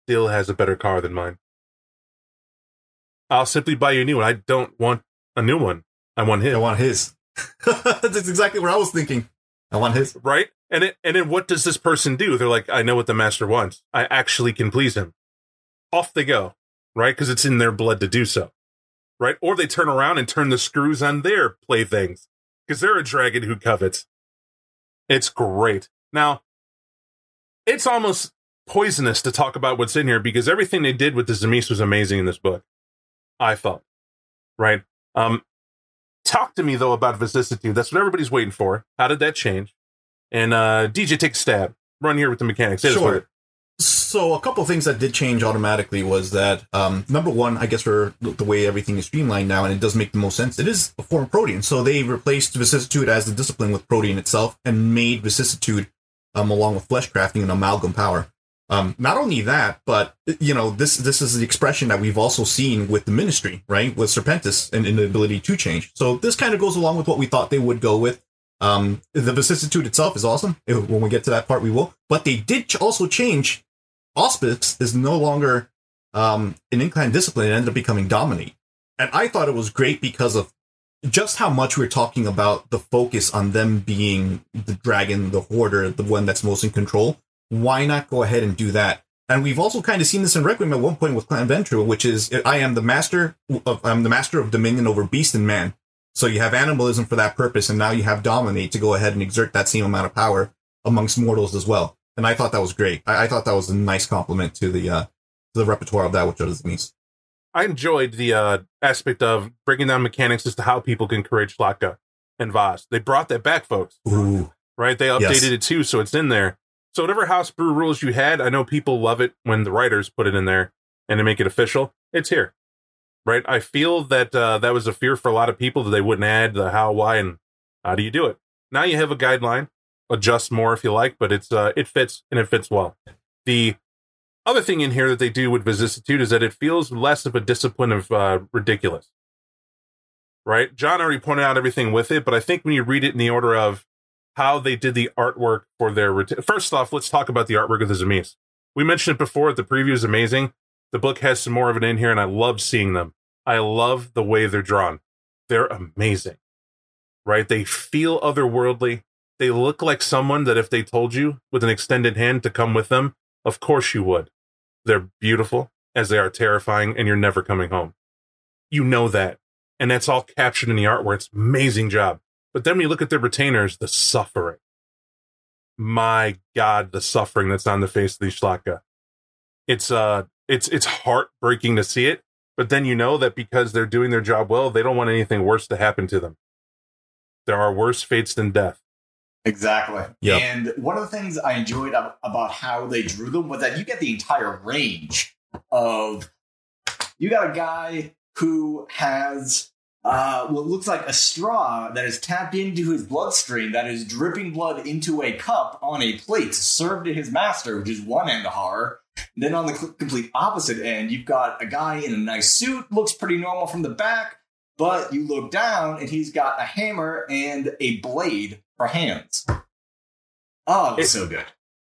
Speaker 2: still has a better car than mine. I'll simply buy you a new one. I don't want a new one. I want his.
Speaker 4: I want his. That's exactly what I was thinking. I want his.
Speaker 2: Right? And it, and then what does this person do? They're like, I know what the master wants. I actually can please him. Off they go. Right? Because it's in their blood to do so, right? Or they turn around and turn the screws on their playthings because they're a dragon who covets. It's great. Now, it's almost poisonous to talk about what's in here because everything they did with the Tzimisce was amazing in this book. I thought, right? Um, talk to me though about vicissitude. That's what everybody's waiting for. How did that change? And uh, DJ, take a stab. Run here with the mechanics. Say this with
Speaker 4: Sure. So a couple things that did change automatically was that um, number one, I guess for the way everything is streamlined now, and it does make the most sense. It is a form of Protean, so they replaced vicissitude as the discipline with Protean itself, and made vicissitude um, along with flesh crafting an amalgam power. Um, not only that, but you know this this is the expression that we've also seen with the ministry, right? With Serpentis and, and the ability to change. So this kind of goes along with what we thought they would go with. Um, the vicissitude itself is awesome. When we get to that part, we will. But they did also change. Auspex is no longer um, an inclined discipline; it ended up becoming dominate. And I thought it was great because of just how much we're talking about the focus on them being the dragon, the hoarder, the one that's most in control. Why not go ahead and do that? And we've also kind of seen this in Requiem at one point with Clan Ventrue, which is I am the master of I'm the master of dominion over beast and man. So you have animalism for that purpose, and now you have dominate to go ahead and exert that same amount of power amongst mortals as well. And I thought that was great. I, I thought that was a nice compliment to the uh, to the repertoire of that which is Tzimisce.
Speaker 2: I enjoyed the uh, aspect of breaking down mechanics as to how people can create szlachta and vozhd. They brought that back, folks.
Speaker 4: Ooh,
Speaker 2: right? They updated
Speaker 4: Yes.
Speaker 2: it too, so it's in there. So whatever house brew rules you had, I know people love it when the writers put it in there and to make it official. It's here, right? I feel that uh, that was a fear for a lot of people that they wouldn't add the how, why, and how do you do it. Now you have a guideline. Adjust more if you like, but it's uh, it fits and it fits well. The other thing in here that they do with vicissitude is that it feels less of a discipline of uh, ridiculous. Right? John already pointed out everything with it, but I think when you read it in the order of how they did the artwork for their first off, let's talk about the artwork of the Tzimisce. We mentioned it before. The preview is amazing. The book has some more of it in here, and I love seeing them. I love the way they're drawn. They're amazing, right? They feel otherworldly. They look like someone that if they told you with an extended hand to come with them, of course you would. They're beautiful as they are terrifying, and you're never coming home. You know that. And that's all captured in the artwork. It's amazing job. But then you look at their retainers, the suffering. My God, the suffering that's on the face of these szlachta. It's uh it's it's heartbreaking to see it, but then you know that because they're doing their job well, they don't want anything worse to happen to them. There are worse fates than death.
Speaker 3: Exactly.
Speaker 4: Yep.
Speaker 3: And one of the things I enjoyed about how they drew them was that you get the entire range of. You got a guy who has uh, what looks like a straw that is tapped into his bloodstream that is dripping blood into a cup on a plate served to his master, which is one end of horror. Then on the complete opposite end, you've got a guy in a nice suit, looks pretty normal from the back, but you look down and he's got a hammer and a blade for hands. Oh, it's
Speaker 2: It-
Speaker 3: so good.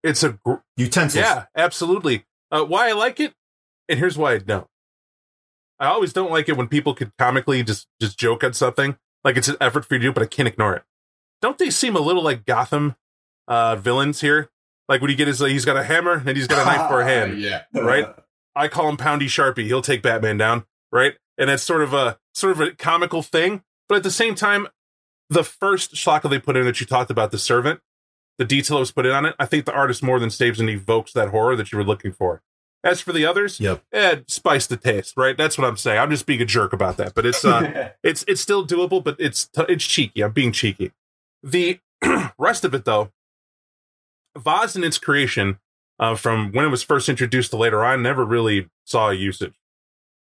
Speaker 2: It's a gr-
Speaker 4: utensils.
Speaker 2: Yeah, absolutely. Uh, why I like it, and here's why I don't. I always don't like it when people could comically just just joke at something like it's an effort for you to do, but I can't ignore it. Don't they seem a little like Gotham uh, villains here? Like when you get his, like, he's got a hammer and he's got a knife for a hand.
Speaker 3: yeah.
Speaker 2: Right? I call him Poundy Sharpie. He'll take Batman down, right? And it's sort of a sort of a comical thing, but at the same time, the first szlachta they put in that you talked about, the servant, the detail that was put in on it, I think the artist more than saves and evokes that horror that you were looking for. As for the others,
Speaker 4: Yep.
Speaker 2: eh, spice the taste, right? That's what I'm saying. I'm just being a jerk about that, but it's uh, it's it's still doable, but it's t- it's cheeky. I'm being cheeky. The rest of it, though, vozhd in its creation, uh, from when it was first introduced to later on, never really saw a usage.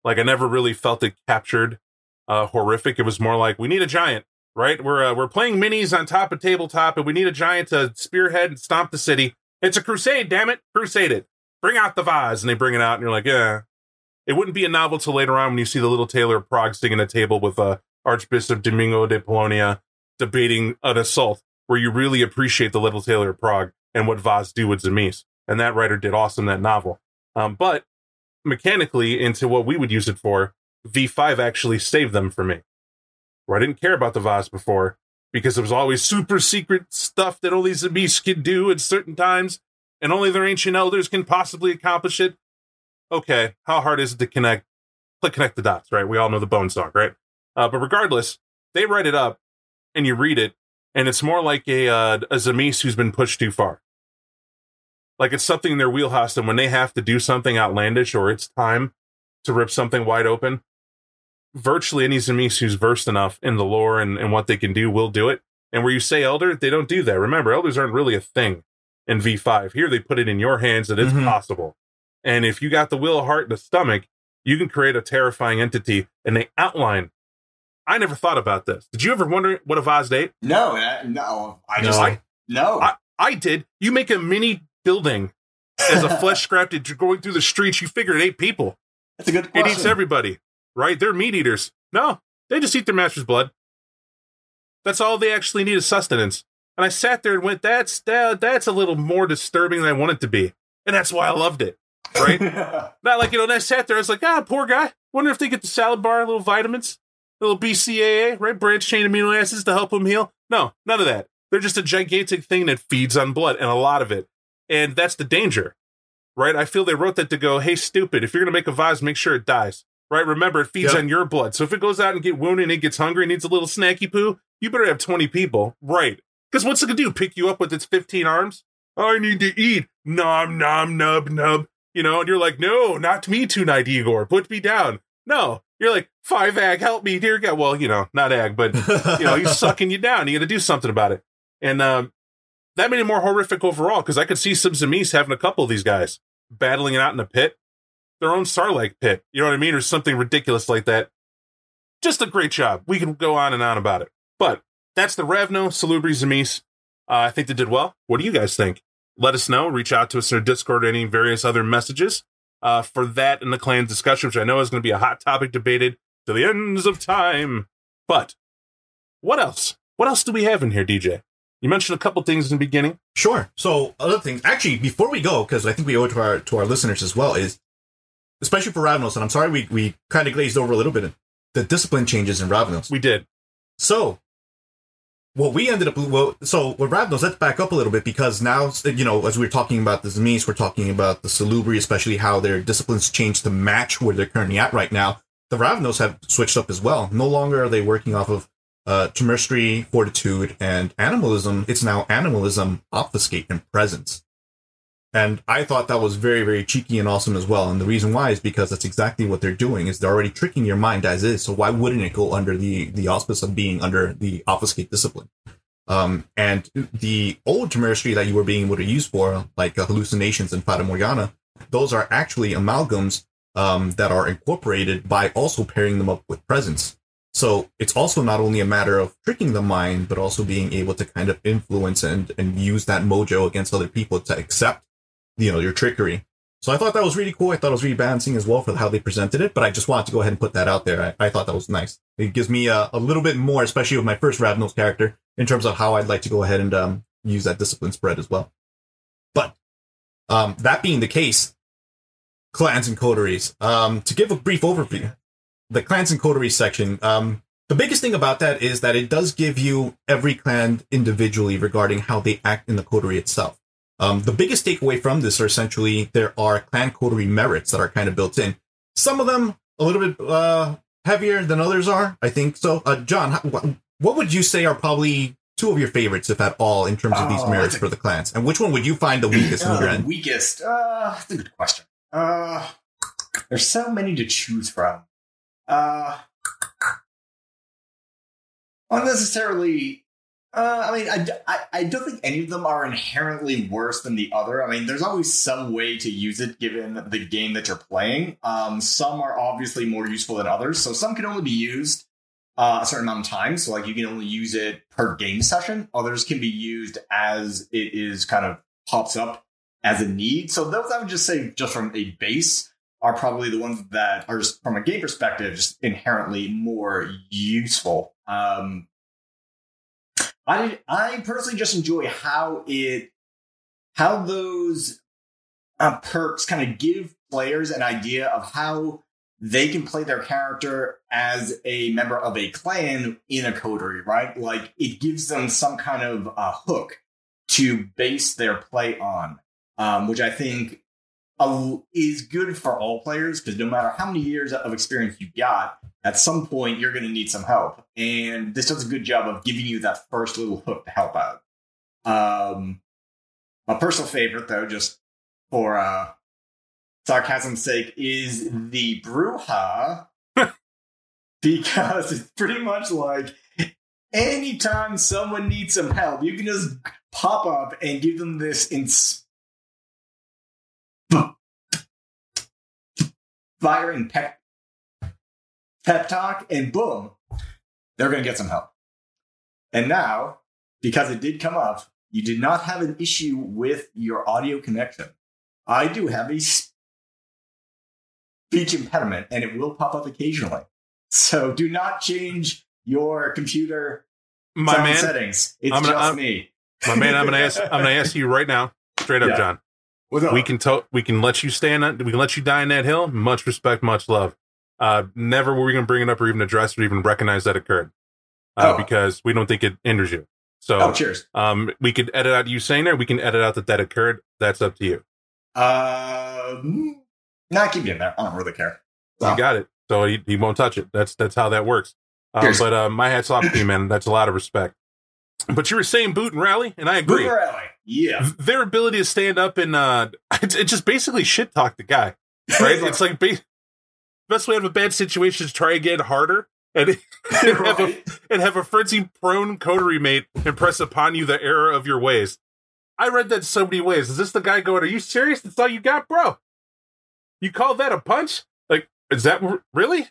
Speaker 2: Like I never really felt it captured uh, horrific. It was more like we need a giant, right? We're uh, we're playing minis on top of tabletop, and we need a giant to spearhead and stomp the city. It's a crusade, damn it! Crusade it! Bring out the vase, and they bring it out, and you're like, yeah. It wouldn't be a novel till later on when you see the little Taylor of Prague sitting at a table with uh, Archbishop Domingo de Polonia debating an assault, where you really appreciate the little Taylor of Prague and what vozhd do with Tzimisce. And that writer did awesome that novel. Um, but mechanically, into what we would use it for, V5 actually saved them for me. Where I didn't care about the vozhd before because it was always super secret stuff that only Tzimisce can do at certain times, and only their ancient elders can possibly accomplish it. okay, how hard is it to connect, click connect the dots, right? We all know the bone song, right? Uh, but regardless, they write it up and you read it, and it's more like a, uh, a Tzimisce who's been pushed too far. Like it's something in their wheelhouse, and when they have to do something outlandish or it's time to rip something wide open, virtually any Tzimisce who's versed enough in the lore and, and what they can do will do it. And where you say elder, they don't do that. Remember, elders aren't really a thing in V5. Here they put it in your hands that it's
Speaker 4: Mhm.
Speaker 2: possible. And if you got the will, heart, and the stomach, you can create a terrifying entity. And they outline. I never thought about this. Did you ever wonder what a vozhd ate?
Speaker 3: No, no. I just
Speaker 4: No.
Speaker 3: like no.
Speaker 2: I- I did. You make a mini building as a flesh scrapped going through the streets. You figure it ate people.
Speaker 3: That's a good
Speaker 2: It eats everybody, right? They're meat eaters. No, they just eat their master's blood. That's all they actually need is sustenance. And I sat there and went, "That's that, that's a little more disturbing than I want it to be," and that's why I loved it. Right? Not like you know. And I sat there, I was like, "Ah, poor guy. Wonder if they get the salad bar, little vitamins, little BCAA, right? Branch chain amino acids to help them heal." No, none of that. They're just a gigantic thing that feeds on blood and a lot of it, and that's the danger, right? I feel they wrote that to go, "Hey, stupid! If you're gonna make a vase, make sure it dies." Right? Remember, it feeds
Speaker 4: Yep.
Speaker 2: on your blood. So if it goes out and get wounded and it gets hungry and needs a little snacky poo, you better have 20 people. Right. Because what's it gonna do? Pick you up with its 15 arms? I need to eat. Nom nom nub nub. You know, and you're like, no, not me tonight, Igor. Put me down. No. You're like, five ag, help me, dear God. Well, you know, not ag, but you know, he's sucking you down. You gotta do something about it. And um that made it more horrific overall, because I could see some Tzimisce having a couple of these guys battling it out in the pit. Their own Sarlacc pit. You know what I mean? Or something ridiculous like that. Just a great job. We can go on and on about it. But that's the Ravno Salubri Tzimisce. Uh, I think they did well. What do you guys think? Let us know. Reach out to us in our Discord or any various other messages uh, for that in the clan discussion, which I know is going to be a hot topic debated to the ends of time. But what else? What else do we have in here, DJ? You mentioned a couple things in the beginning.
Speaker 4: Sure. So other things, actually, before we go, because I think we owe it to our to our listeners as well, is especially for Ravnos, and I'm sorry we we kind of glazed over a little bit the discipline changes in Ravnos.
Speaker 2: We did.
Speaker 4: So what we ended up well, so with Ravnos, let's back up a little bit because now you know as we we're talking about the Tzimisce, we're talking about the Salubri, especially how their disciplines changed to match where they're currently at right now. The Ravnos have switched up as well. No longer are they working off of uh, Chimerstry, fortitude, and animalism. It's now animalism, obfuscate, and presence. And I thought that was very, very cheeky and awesome as well. And the reason why is because that's exactly what they're doing is they're already tricking your mind as is. So why wouldn't it go under the, the auspice of being under the obfuscate discipline? Um, and the old Chimerstry that you were being able to use for, like uh, hallucinations and Fata Morgana, those are actually amalgams um, that are incorporated by also pairing them up with presence. So it's also not only a matter of tricking the mind, but also being able to kind of influence and, and use that mojo against other people to accept, you know, your trickery. So I thought that was really cool. I thought it was really balancing as well for how they presented it, but I just wanted to go ahead and put that out there. I, I thought that was nice. It gives me a, a little bit more, especially with my first Ravnos character, in terms of how I'd like to go ahead and um, use that discipline spread as well. But um, that being the case, clans and coteries. Um, to give a brief overview, the clans and coteries section. Um, the biggest thing about that is that it does give you every clan individually regarding how they act in the coterie itself. Um, the biggest takeaway from this are essentially there are clan coterie merits that are kind of built in. Some of them a little bit uh, heavier than others are. I think so. Uh, John, what, would you say are probably two of your favorites, if at all, in terms of these
Speaker 3: Oh,
Speaker 4: merits
Speaker 3: a-
Speaker 4: for the clans? And which one would you find the weakest in
Speaker 3: Uh,
Speaker 4: your
Speaker 3: the
Speaker 4: end?
Speaker 3: weakest. Uh, that's a good question. Uh, there's so many to choose from. Uh, not necessarily. Uh, I mean, I, I, I don't think any of them are inherently worse than the other. I mean, there's always some way to use it given the game that you're playing. Um, some are obviously more useful than others, so some can only be used uh, a certain amount of time. So, like, you can only use it per game session. Others can be used as it is kind of pops up as a need. So those I would just say, just from a base, are probably the ones that are just from a game perspective, just inherently more useful. Um, I I personally just enjoy how it how those uh, perks kind of give players an idea of how they can play their character as a member of a clan in a coterie, right? Like it gives them some kind of uh, hook to base their play on, um, which I think a, is good for all players because no matter how many years of experience you got, at some point you're going to need some help. And this does a good job of giving you that first little hook to help out. Um, my personal favorite, though, just for uh, sarcasm's sake, is the Brujah because it's pretty much like anytime someone needs some help, you can just pop up and give them this inspiring pep, pep talk, and boom, they're going to get some help. And now, because it did come up, you did not have an issue with your audio connection. I do have a speech impediment, and it will pop up occasionally. So do not change your computer
Speaker 2: My man,
Speaker 3: settings. It's
Speaker 2: I'm gonna-
Speaker 3: just
Speaker 2: I'm-
Speaker 3: me.
Speaker 2: my man, I'm gonna ask. I'm gonna ask you right now, straight up,
Speaker 3: Yeah.
Speaker 2: John. We can to- we can let you stand on. We can let you die in that hill. Much respect, much love. Uh, never were we gonna bring it up or even address or even recognize that occurred, uh,
Speaker 3: Oh.
Speaker 2: because we don't think it injures you. So,
Speaker 3: oh, cheers.
Speaker 2: um, we could edit out you saying that. We can edit out that that occurred. That's up to you.
Speaker 3: Um, nah, keep it in there. I don't really care. So,
Speaker 2: You got it. So he, he won't touch it. That's that's how that works. Um, but uh, my hat's off to you, man. That's a lot of respect. But you were saying boot and rally, and I agree.
Speaker 3: Boomer Alley. Yeah.
Speaker 2: Their ability to stand up and uh, it, it just basically shit talk the guy, right? it's like ba- best way to have a bad situation is try again harder and, and have a
Speaker 3: Right.
Speaker 2: and have a frenzy prone coterie mate impress upon you the error of your ways. I read that so many ways. Is this the guy going, Are you serious? That's all you got, bro? You call that a punch? Like, is that r- really?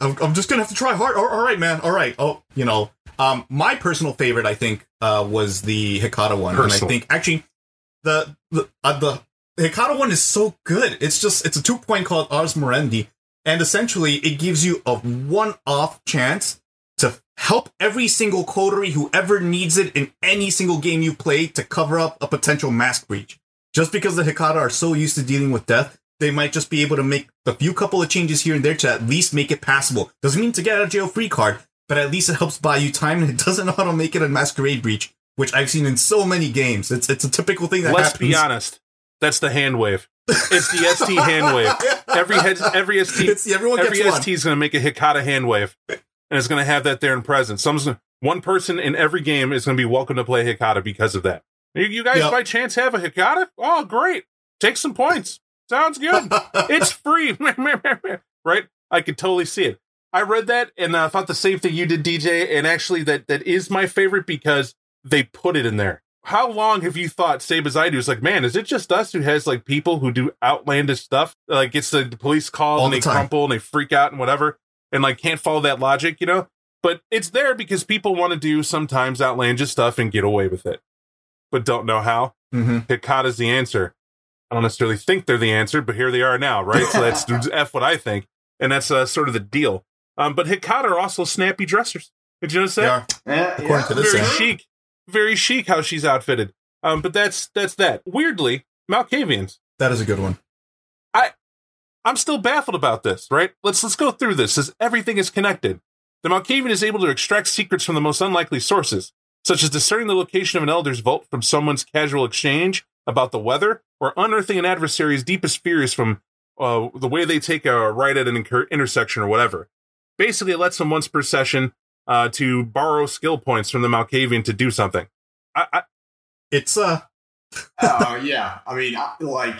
Speaker 4: I'm, I'm just gonna have to try hard. All- all right, man. All right. Oh, you know, um, my personal favorite, I think, uh, was the Hecata one, and I think actually the the uh, the Hecata one is so good. It's just it's a two point called Ars Moriendi, and essentially it gives you a one off chance to help every single coterie who ever needs it in any single game you play to cover up a potential mask breach. Just because the Hecata are so used to dealing with death, they might just be able to make a few couple of changes here and there to at least make it passable. Doesn't mean to get out of jail free card, but at least it helps buy you time and it doesn't auto make it a masquerade breach, which I've seen in so many games. It's it's a typical thing that
Speaker 2: Let's
Speaker 4: happens.
Speaker 2: be honest. That's the hand wave. It's the ST hand wave. Every head, every ST,
Speaker 4: It's everyone gets
Speaker 2: every
Speaker 4: one.
Speaker 2: ST is going to make a Hecata hand wave, and it's going to have that there in presence. Some's one person in every game is going to be welcome to play Hecata because of that. You, you guys
Speaker 4: Yep.
Speaker 2: by chance have a Hecata? Oh, great! Take some points. Sounds good. it's free, right? I could totally see it. I read that and I thought the same thing you did, DJ. And actually, that that is my favorite because they put it in there. How long have you thought, same as I do? It's like, man, is it just us who has like people who do outlandish stuff? Like, it's the, the police call
Speaker 4: All
Speaker 2: and
Speaker 4: the
Speaker 2: they
Speaker 4: time.
Speaker 2: crumple and they freak out and whatever, and like can't follow that logic, you know? But it's there because people want to do sometimes outlandish stuff and get away with it, but don't know how.
Speaker 4: hmm
Speaker 2: Hecata's the answer. I don't necessarily think they're the answer, but here they are now, right? So that's F what I think. And that's uh, sort of the deal. Um, but Hecata are also snappy dressers. Did you notice
Speaker 4: They
Speaker 2: that?
Speaker 4: are.
Speaker 3: Yeah,
Speaker 4: According to this
Speaker 2: Very
Speaker 4: end.
Speaker 2: chic. Very chic how she's outfitted. Um, but that's that's that. Weirdly, Malkavians.
Speaker 4: That is a good one.
Speaker 2: I I'm still baffled about this, right? Let's let's go through this as everything is connected. The Malkavian is able to extract secrets from the most unlikely sources, such as discerning the location of an elder's vault from someone's casual exchange about the weather, or unearthing an adversary's deepest fears from uh, the way they take a right at an inter- intersection or whatever. Basically, it lets them once per session uh, to borrow skill points from the Malkavian to do something. I, I,
Speaker 4: It's uh
Speaker 3: oh yeah. I mean, I, like,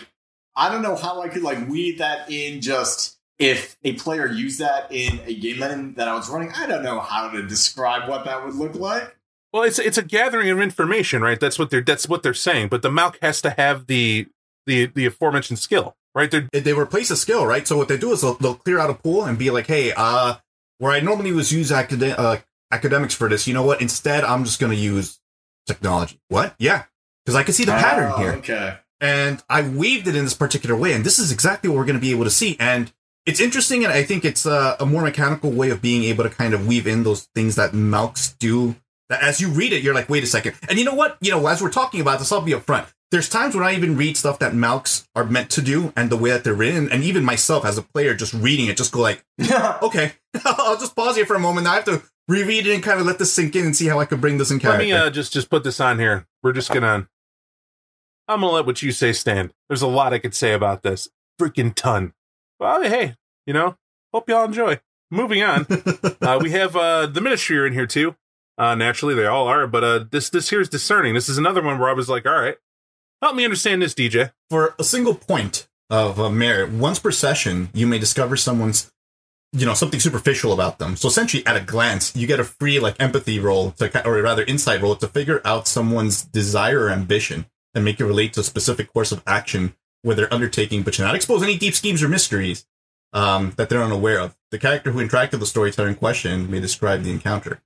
Speaker 3: I don't know how I could like weed that in. Just if a player used that in a game that, that I was running, I don't know how to describe what that would look like.
Speaker 2: Well, it's it's a gathering of information, right? That's what they're that's what they're saying. But the Malk has to have the the the aforementioned skill, right? They're
Speaker 4: they replace a skill, right? So what they do is they'll, they'll clear out a pool and be like, "Hey, uh, where I normally was use acad- uh, academics for this, you know what? Instead, I'm just going to use technology." What? Yeah, because I can see the pattern
Speaker 3: Oh,
Speaker 4: here,
Speaker 3: Okay.
Speaker 4: and I weaved it in this particular way, and this is exactly what we're going to be able to see. And it's interesting, and I think it's uh, a more mechanical way of being able to kind of weave in those things that Malks do. That as you read it, you're like, "Wait a second. And you know what? You know, as we're talking about this, I'll be upfront. There's times when I even read stuff that Malks are meant to do and the way that they're written, and even myself as a player just reading it, just go like, okay, I'll just pause here for a moment. I have to reread it and kind of let this sink in and see how I could bring this in
Speaker 2: let
Speaker 4: character.
Speaker 2: me uh, just just put this on here. We're just gonna I'm gonna let what you say stand. There's a lot I could say about this. Freaking ton. Well, hey, you know, hope y'all enjoy. Moving on, uh, we have uh, the ministry are in here too. Uh, naturally, they all are, but uh, this this here is discerning. This is another one where I was like, all right, help me understand this, DJ.
Speaker 4: For a single point of uh, merit, once per session, you may discover someone's, you know, something superficial about them. So essentially, at a glance, you get a free like empathy roll to, or rather, insight roll to figure out someone's desire or ambition and make it relate to a specific course of action where they're undertaking, but should not expose any deep schemes or mysteries um, that they're unaware of. The character who interacted with the storyteller in question may describe the encounter.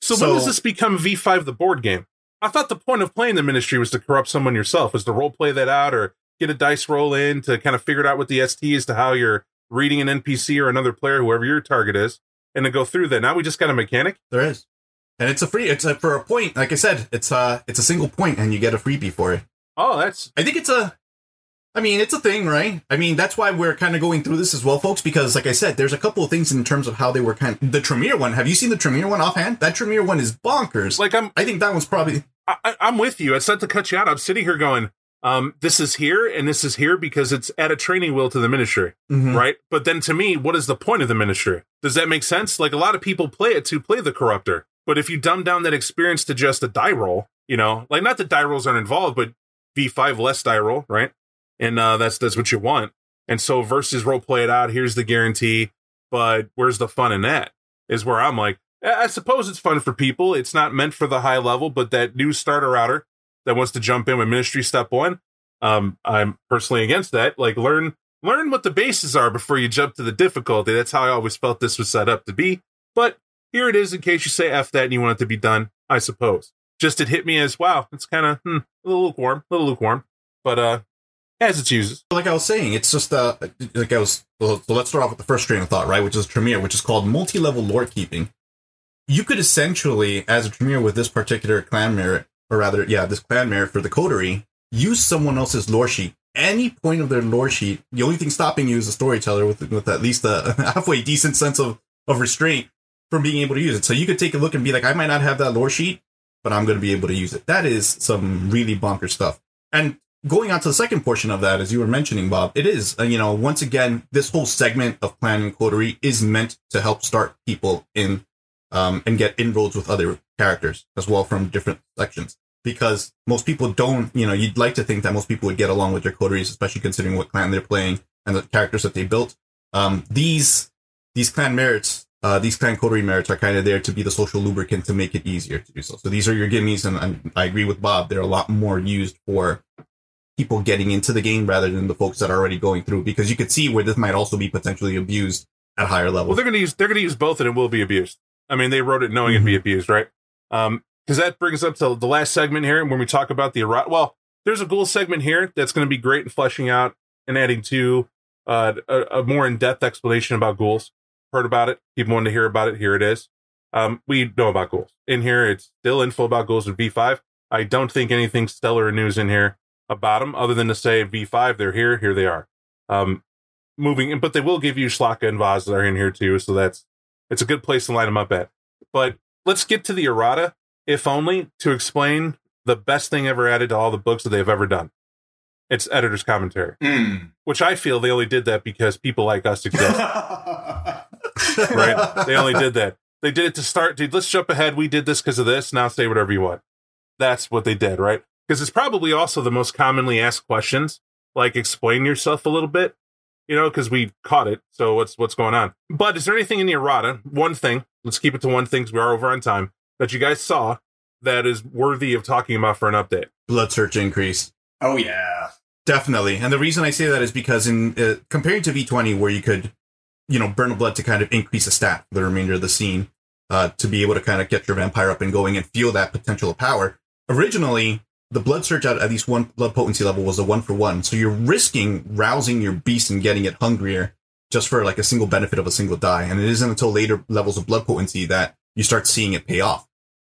Speaker 2: So,
Speaker 4: So-
Speaker 2: when does this become V5 the board game? I thought the point of playing the ministry was to corrupt someone yourself, was to role play that out or get a dice roll in to kind of figure it out with the ST as to how you're reading an NPC or another player, whoever your target is, and to go through that. Now we just got a mechanic.
Speaker 4: There is, and it's a free. It's a, for a point. Like I said, it's a it's a single point, and you get a freebie for it.
Speaker 2: Oh, that's
Speaker 4: I think it's a. I mean, it's a thing, right? I mean, that's why we're kind of going through this as well, folks, because, like I said, there's a couple of things in terms of how they were kind of. The Tremere one, have you seen the Tremere one offhand? That Tremere one is bonkers.
Speaker 2: like I'm
Speaker 4: I think that one's probably.
Speaker 2: I, I'm with you. It's not to cut you out. I'm sitting here going, um, this is here and this is here because it's at a training wheel to the ministry,
Speaker 4: Mhm.
Speaker 2: right? But then to me, what is the point of the ministry? Does that make sense? Like a lot of people play it to play the corruptor, but if you dumb down that experience to just a die roll, you know, like not that die rolls aren't involved, but V5 less die roll, right? And uh, that's that's what you want. And so versus role play it out, here's the guarantee, but where's the fun in that? Is where I'm like, I suppose it's fun for people. It's not meant for the high level, but that new starter outer that wants to jump in with ministry step one, um, I'm personally against that. Like learn learn what the bases are before you jump to the difficulty. That's how I always felt this was set up to be. But here it is in case you say F that and you want it to be done, I suppose. Just it hit me as wow, it's kind of hmm, a little lukewarm, a little lukewarm. But uh as its uses.
Speaker 4: Like I was saying, it's just uh, like I was. So let's start off with the first train of thought, right? Which is Tremere, which is called multi-level lore keeping. You could essentially, as a Tremere with this particular clan merit, or rather, yeah, this clan merit for the coterie, use someone else's lore sheet. Any point of their lore sheet, the only thing stopping you is a storyteller with with at least a halfway decent sense of of restraint from being able to use it. So you could take a look and be like, I might not have that lore sheet, but I'm going to be able to use it. That is some really bonkers stuff. And going on to the second portion of that, as you were mentioning, Bob, it is, uh, you know, once again, this whole segment of Clan and Coterie is meant to help start people in um, and get inroads with other characters as well from different sections. Because most people don't, you know, you'd like to think that most people would get along with their coteries, especially considering what clan they're playing and the characters that they built. Um, these these clan merits, uh, these clan coterie merits are kind of there to be the social lubricant to make it easier to do so. So these are your gimmies, and, and I agree with Bob. They're a lot more used for people getting into the game rather than the folks that are already going through because you could see where this might also be potentially abused at higher
Speaker 2: Well,
Speaker 4: levels.
Speaker 2: they're gonna use they're gonna use both and it will be abused. I mean, they wrote it knowing it'd be abused, right? Um, because that brings up to the last segment here and when we talk about the erot. Well, there's a ghoul segment here that's going to be great in fleshing out and adding to uh, a, a more in depth explanation about ghouls. Heard about it? People wanted to hear about it. Here it is. Um, we know about ghouls in here. It's still info about ghouls in V5. I don't think anything stellar news in here about them other than to say V5. They're here. Here they are. Um, moving, but they will give you szlachta and vozhd that are in here too. So that's it's a good place to line them up at. But let's get to the errata, if only to explain the best thing ever added to all the books that they've ever done. It's editor's commentary,
Speaker 3: Mm.
Speaker 2: which I feel they only did that because people like us exist, right? They only did that. They did it to start, dude, let's jump ahead. We did this because of this. Now say whatever you want. That's what they did, right? Because it's probably also the most commonly asked questions, like explain yourself a little bit, you know, because we caught it. So what's what's going on? But is there anything in the errata? One thing, let's keep it to one thing because we are over on time, that you guys saw that is worthy of talking about for an update.
Speaker 4: Blood search increase.
Speaker 3: Oh yeah.
Speaker 4: Definitely. And the reason I say that is because in uh, comparing to V20 where you could, you know, burn a blood to kind of increase a stat for the remainder of the scene, uh, to be able to kind of get your vampire up and going and feel that potential of power. Originally, the blood surge at at least one blood potency level was a one for one. So you're risking rousing your beast and getting it hungrier just for like a single benefit of a single die. And it isn't until later levels of blood potency that you start seeing it pay off.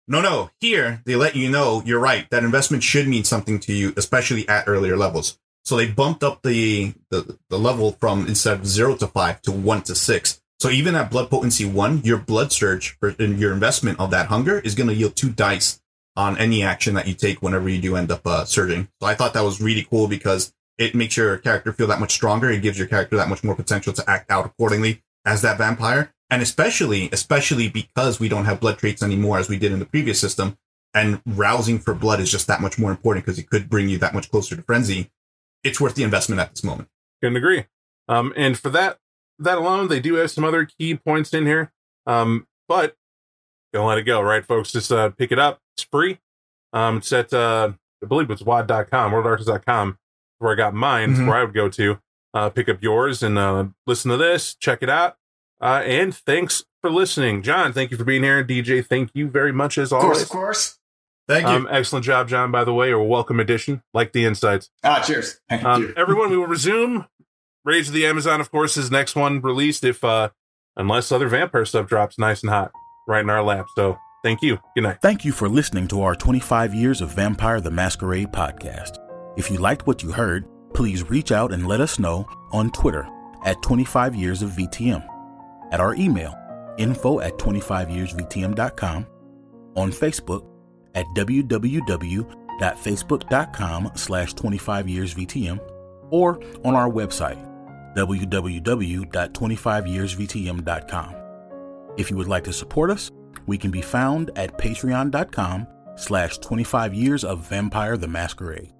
Speaker 4: No, no. Here, they let you know you're right. That investment should mean something to you, especially at earlier levels. So they bumped up the, the, the level from instead of zero to five to one to six. So even at blood potency one, your blood surge and your investment of that hunger is going to yield two dice on any action that you take whenever you do end up uh, surging. So I thought that was really cool because it makes your character feel that much stronger. It gives your character that much more potential to act out accordingly as that vampire. And especially, especially because we don't have blood traits anymore as we did in the previous system. And rousing for blood is just that much more important because it could bring you that much closer to frenzy. It's worth the investment at this moment.
Speaker 2: Couldn't agree. Um, and for that that alone, they do have some other key points in here. Um, but don't let it go, right, folks? Just uh, pick it up. It's free. Um, it's at uh, I believe it's wad.com, worldofdarkness.com, where I got mine,
Speaker 4: Mhm.
Speaker 2: where I would go to. Uh, pick up yours and uh, listen to this. Check it out. Uh, and thanks for listening, John. Thank you for being here. DJ, thank you very much as
Speaker 3: Of course,
Speaker 2: always.
Speaker 3: of course.
Speaker 4: Thank you.
Speaker 2: Um, excellent job, John. By the way, or welcome addition. Like the insights.
Speaker 3: Ah, cheers. Thank
Speaker 2: Um,
Speaker 3: you.
Speaker 2: everyone, we will resume. Rage Across the Amazon, of course, is next one released if, uh, unless other vampire stuff drops nice and hot right in our lap. So thank you. Good night.
Speaker 1: Thank you for listening to our 25 years of Vampire the Masquerade podcast. If you liked what you heard, please reach out and let us know on Twitter at 25 years of VTM, at our email info at 25yearsvtm.com, on Facebook at www.facebook.com slash 25yearsvtm, or on our website www.25yearsvtm.com. If you would like to support us, we can be found at patreon.com slash 25 years of vampire the masquerade